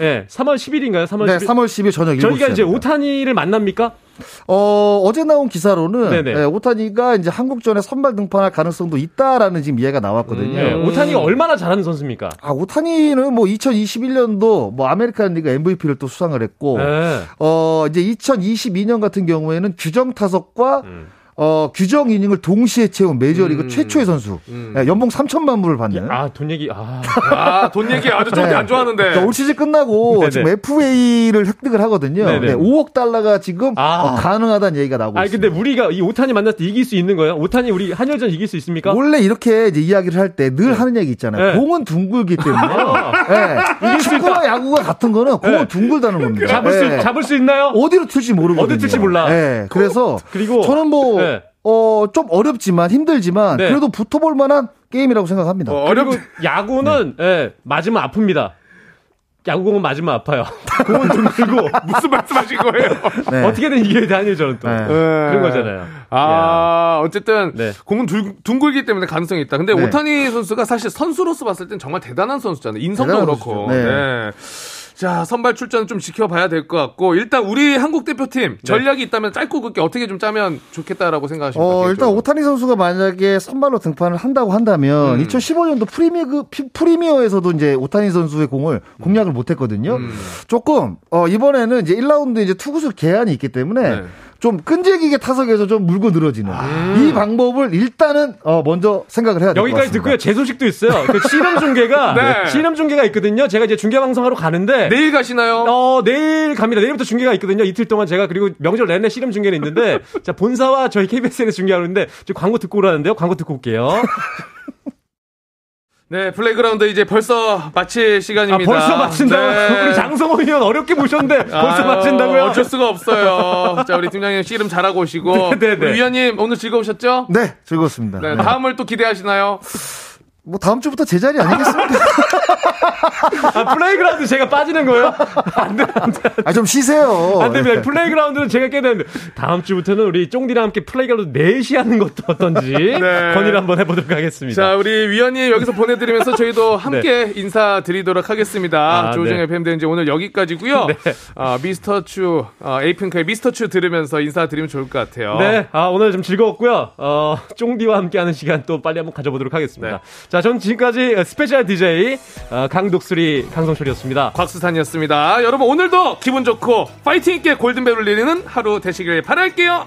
예, 3월 10일인가요? 3월 네, 10일. 3월 10일 저녁 7시. 저희가 이제 오타니를 만납니까? 어, 어제 나온 기사로는 네네. 예, 오타니가 이제 한국전에 선발 등판할 가능성도 있다라는 지금 얘기가 나왔거든요. 예, 오타니가 얼마나 잘하는 선수입니까? 아, 오타니는 뭐 2021년도 뭐 아메리칸 리그 MVP를 또 수상을 했고 네. 어, 이제 2022년 같은 경우에는 규정 타석과 어, 규정 이닝을 동시에 채운 메이저리그 최초의 선수. 예, 연봉 3천만 불을 받는. 아, 돈 얘기, 아. 아, 돈 얘기 아주 저기 네. 안 좋아하는데. 그러니까 올 시즌 끝나고 네네. 지금 FA를 획득을 하거든요. 네네. 네, 5억 달러가 지금 아. 어, 가능하다는 얘기가 나오고 있습니다. 근데 우리가 이 오타니 만났을 때 이길 수 있는 거예요? 오타니 우리 한일전 이길 수 있습니까? 원래 이렇게 이제 이야기를 할 때 늘 하는 얘기 있잖아요. 네. 공은 둥글기 때문에. 아. 네. 축구와 야구가 같은 거는 공은 둥글다는 겁니다. 잡을 수, 네. 잡을 수 있나요? 어디로 튈지 모르거든요. 어디 튈지 몰라. 네. 그래서 그리고 저는 뭐, 네. 어, 좀 어렵지만 힘들지만 네. 그래도 붙어볼 만한 게임이라고 생각합니다. 어, 그리고 어렵 야구는 예, 맞으면 아픕니다. 야구공은 맞으면 아파요. 공은 둥글고 무슨 말씀하신 거예요? 네. 어떻게든 이겨야 돼 한일전은 또 네. 그런 거잖아요. 아, 어쨌든 네. 공은 둥, 둥글기 때문에 가능성이 있다. 근데 네. 오타니 선수가 사실 선수로서 봤을 땐 정말 대단한 선수잖아요. 인성도 그렇고. 선수죠. 네. 네. 자, 선발 출전 좀 지켜봐야 될 것 같고 일단 우리 한국 대표팀 전략이 있다면 짧고 굵게 어떻게 좀 짜면 좋겠다라고 생각하십니까? 어, 일단? 오타니 선수가 만약에 선발로 등판을 한다고 한다면 음. 2015년도 프리미어 프리미어에서도 이제 오타니 선수의 공을 공략을 못 했거든요. 음. 조금 어 이번에는 이제 1라운드 이제 투구수 제한이 있기 때문에 네. 좀 끈질기게 타석에서 좀 물고 늘어지는 이 방법을 일단은 어 먼저 생각을 해야 될 것 같습니다. 여기까지 듣고요. 제 소식도 있어요. 그 실험 중계가 네. 실험 중계가 있거든요. 제가 이제 중계 방송하러 가는데 내일 가시나요? 어, 내일 갑니다. 내일부터 중계가 있거든요. 이틀 동안 제가 그리고 명절 내내 실험 중계는 있는데 자, 본사와 저희 KBS에서 중계하는데 저 광고 듣고 오라는데요. 광고 듣고 올게요. 네, 플레이그라운드 이제 벌써 마칠 아, 시간입니다. 벌써 마친다고? 네. 우리 장성호 위원 어렵게 모셨는데 벌써 아유, 마친다고요? 어쩔 수가 없어요. 자, 우리 팀장님 씨름 잘하고 오시고. 네, 네, 네. 우리 위원님 오늘 즐거우셨죠? 네, 즐거웠습니다. 네, 네. 다음을 또 기대하시나요? 뭐 다음 주부터 제자리 아니겠습니까? 아, 플레이그라운드 제가 빠지는 거예요? 안 돼, 안 돼. 아, 좀 쉬세요. 안 됩니다. 플레이그라운드는 제가 껴야 되는데, 다음 주부터는 우리 쫑디랑 함께 플레이그라운드 4시 하는 것도 어떤지, 건의를 한번 해보도록 하겠습니다. 자, 우리 위원님 여기서 보내드리면서 저희도 함께 인사드리도록 하겠습니다. 아, 조우종 네. FM 대행진 오늘 여기까지고요 네. 아, 미스터 추, 아, 에이핑크의 미스터 추 들으면서 인사드리면 좋을 것 같아요. 네, 아, 오늘 좀 즐거웠고요. 어, 쫑디와 함께하는 시간 또 빨리 한번 가져보도록 하겠습니다. 네. 자, 전 지금까지 스페셜 DJ 어, 강독수리 강성철이었습니다. 곽수산이었습니다. 여러분 오늘도 기분 좋고 파이팅 있게 골든벨 울리는 하루 되시길 바랄게요.